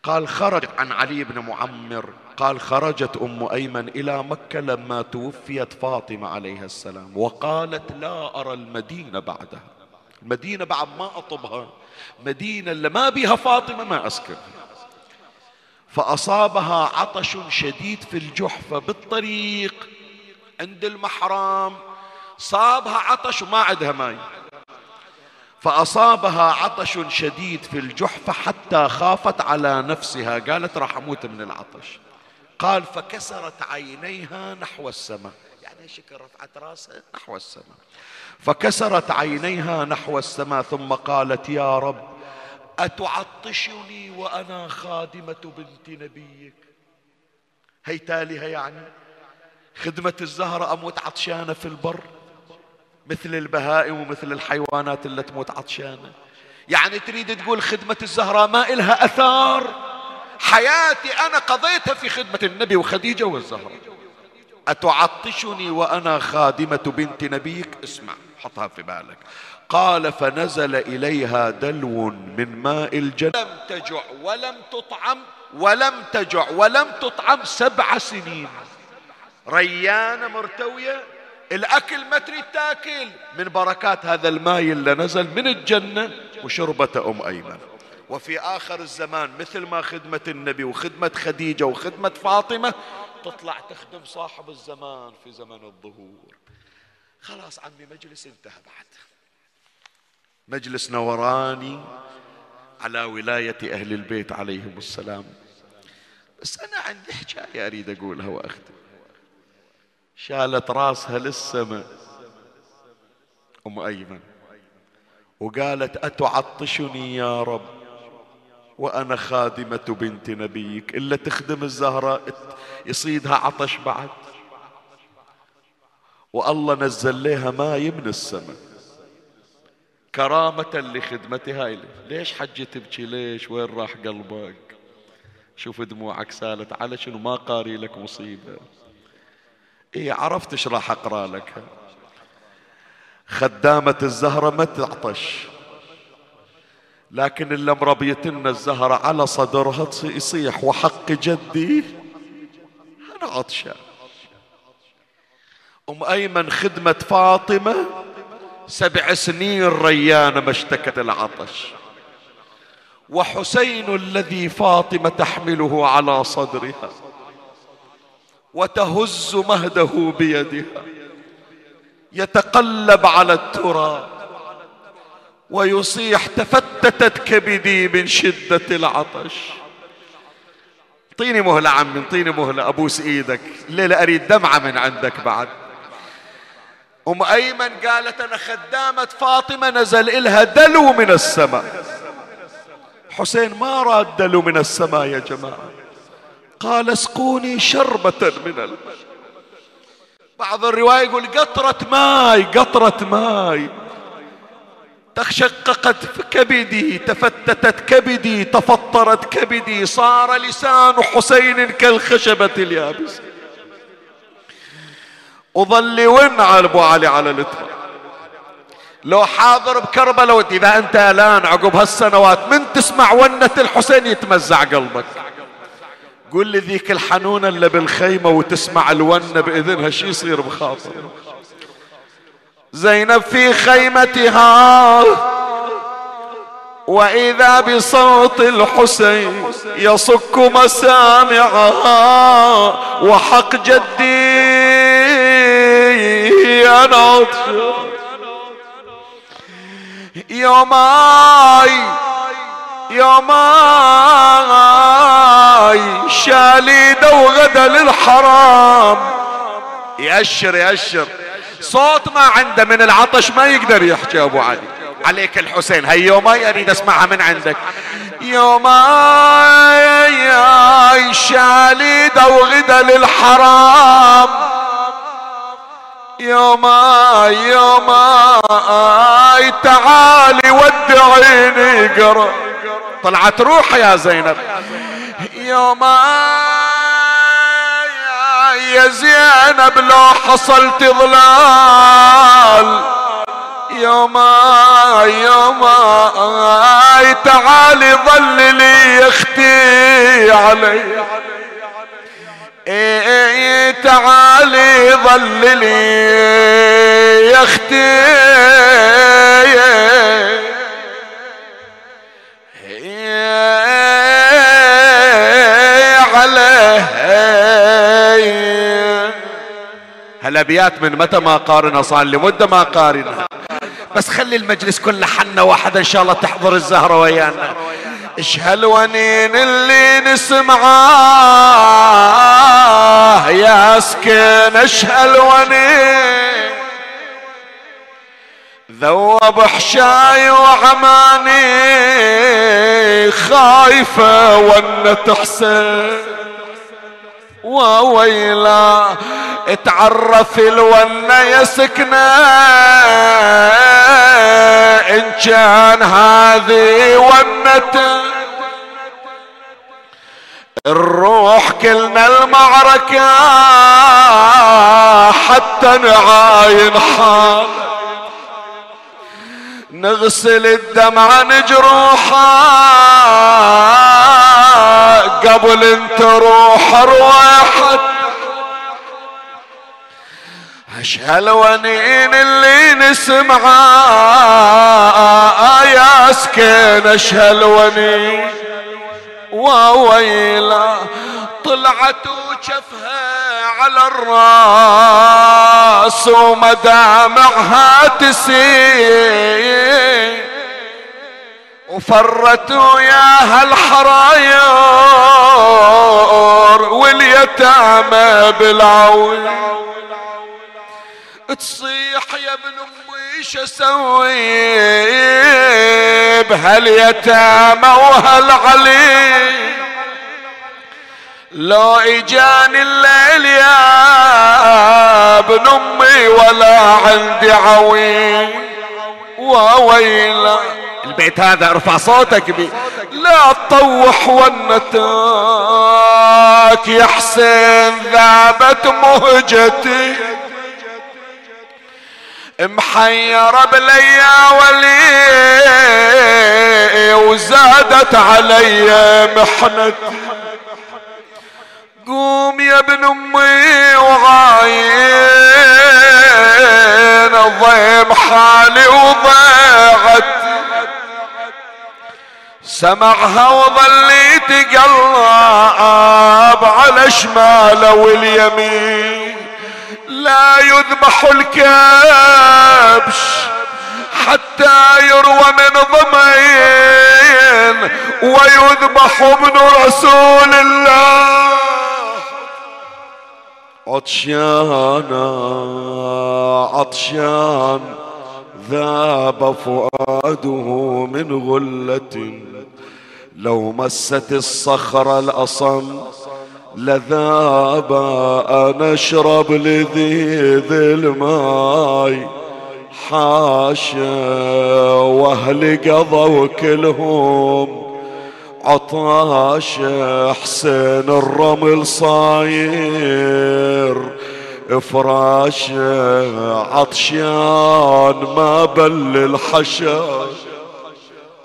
قال خرج عن علي بن معمر. قال خرجت أم أيمن إلى مكة لما توفيت فاطمة عليها السلام. وقالت لا أرى المدينة بعدها. المدينة بعد ما أطبها. مدينة اللي ما بها فاطمة ما أسكن. فأصابها عطش شديد في الجحفة بالطريق عند المحرام. صابها عطش وما عندها ماي. فأصابها عطش شديد في الجحفة حتى خافت على نفسها. قالت راح أموت من العطش. قال فكسرت عينيها نحو السماء. يعني شكل رفعت راسها؟ نحو السماء. فكسرت عينيها نحو السماء. ثم قالت يا رب أتعطشني وأنا خادمة بنت نبيك؟ هي تاليها يعني خدمة الزهرة أموت عطشانة في البر؟ مثل البهائم ومثل الحيوانات اللي تموت عطشانة. يعني تريد تقول خدمة الزهراء ما إلها أثار؟ حياتي أنا قضيتها في خدمة النبي وخديجة والزهراء. أتعطشني وأنا خادمة بنت نبيك؟ اسمع حطها في بالك. قال فنزل إليها دلو من ماء الجنة. لم تجع ولم تطعم ولم تجع ولم تطعم سبع سنين. ريانة مرتوية؟ الأكل ما تريد تأكل. من بركات هذا الماء اللي نزل من الجنة وشربة أم أيمن. وفي آخر الزمان مثل ما خدمة النبي وخدمة خديجة وخدمة فاطمة تطلع تخدم صاحب الزمان في زمن الظهور. خلاص عمي مجلس انتهى بعد. مجلس نوراني على ولاية أهل البيت عليهم السلام. بس أنا عندي حكاية أريد أقولها وأختم. شالت راسها للسماء أم أيمن. وقالت أتعطشني يا رب؟ وأنا خادمة بنت نبيك. إلا تخدم الزهرة يصيدها عطش بعد. والله نزل لها ماي من السماء كرامة لخدمتها ليش حجة تبكي ليش؟ وين راح قلبك؟ شوف دموعك سالت على شنو؟ ما قاري لك مصيبة. اي عرفت إيش راح أقرأ لك. خدامة الزهرة ما تعطش. لكن اللي مربيتنا الزهرة على صدرها يصيح وحق جدي أنا عطشان أم أيمن خدمة فاطمة سبع سنين ريانة ما اشتكت العطش. وحسين الذي فاطمة تحمله على صدرها. وتهز مهده بيدها. يتقلب على التراب. ويصيح تفتتت كبدي من شدة العطش. اعطيني مهلة عمي اعطيني مهلة أبوس إيدك. الليلة أريد دمعة من عندك بعد. أم أيمن قالت أنا خدامة فاطمة نزل إلها دلو من السماء. حسين ما راد دلو من السماء يا جماعة. قال اسقوني شربة من الماء بعض الرواية يقول قطرة ماي قطرة ماي. تشققت كبدي تفتتت كبدي تفطرت كبدي صار لسان حسين كالخشبة اليابسة وظل وين على أبو علي على الاتفاق لو حاضر بكربلاء اذا أنت الآن عقب هالسنوات من تسمع ونة الحسين يتمزع قلبك؟ قول لي ذيك الحنونة اللي بالخيمة وتسمع الونة بإذنها شي يصير بخاطر؟ زينب في خيمتها وإذا بصوت الحسين يصك مسامعها وحق جدي أنا يوماي يوماي شاليده وغدا للحرام. يأشر يأشر. صوت ما عنده من العطش ما يقدر يحكي أبو علي. عليك الحسين هي يوماي أريد أسمعها من عندك. يوماي شاليده وغدا للحرام. يوماي يوماي تعالي ودعيني قرا طلعت روح يا زينب. يوماي يا زينب لو حصلت ظلال. يوماي يوماي تعالي ظللي أختي علي. إيه تعالي ظللي يا أختي. عليه. هالأبيات من متى ما قارنها صار لمدة ما قارنها. بس خلي المجلس كله حنة واحدة إن شاء الله تحضر الزهرة ويانا. إيش هالونين اللي نسمعاه. يا سكن إيش هالونين ذوب حشاي وعماني خايفة ون تحسن. وويلا اتعرف الونة يا سكنة. إن كان هذه ونة. الروح كلنا المعركة حتى نعاين حال. نغسل الدمعة نجروحها قبل انت روح روحت اش هالونين اللي نسمعها يا سكين اش هالونين وويلا طلعت وشفها على الراس ومدامعها تسيل. وفرت وياها الحراير واليتامى بالعون تصيح يا ابن أمي أسوي بهاليتامى وهالعلي لو إجاني الليل يا ابن أمي ولا عندي عوين وويلا البيت هذا ارفع صوتك بي. لا تطوح ونتك يا حسين ذابت مهجتي. محيرة بليا ولي وزادت علي محنتي. قوم يا ابن أمي وعاين ضيم حالي وضيعت سمعها وظليت قلاب على شماله واليمين. لا يذبح الكبش حتى يروى من ضمين ويذبح ابن رسول الله. عطشانا عطشان ذاب فؤاده من غلة. لو مست الصخر الأصم لذاب أنا أشرب لذيذ الماي حاشا واهل قضوا كلهم عطاش حسين الرمل صاير. فراش عطشان ما بل الحشا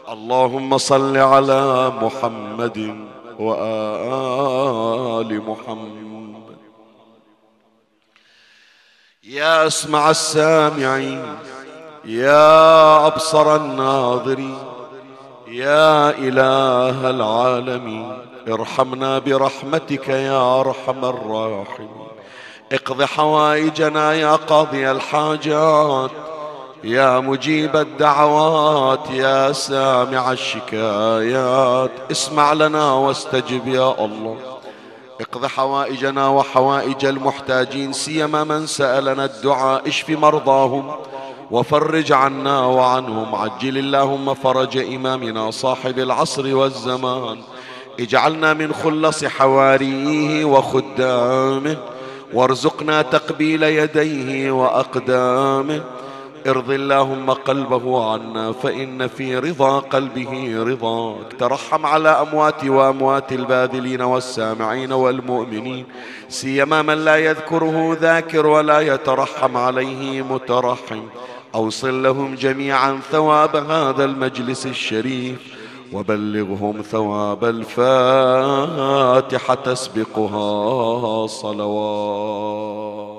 اللهم صل على محمد وآل محمد. يا اسمع السامعين يا أبصر الناظرين. يا إله العالمين ارحمنا برحمتك يا أرحم الراحمين. اقض حوائجنا يا قاضي الحاجات يا مجيب الدعوات يا سامع الشكايات. اسمع لنا واستجب يا الله. اقض حوائجنا وحوائج المحتاجين سيما من سألنا الدعاء اشف مرضاهم. وفرج عنا وعنهم. عجل اللهم فرج إمامنا صاحب العصر والزمان. اجعلنا من خلص حواريه وخدامه. وارزقنا تقبيل يديه وأقدامه. ارض اللهم قلبه عنا فإن في رضا قلبه رضاك. ترحم على أموات وأموات الباذلين والسامعين والمؤمنين. سيما من لا يذكره ذاكر ولا يترحم عليه مترحم. أوصل لهم جميعا ثواب هذا المجلس الشريف وبلغهم ثواب الفاتحة تسبقها صلوات.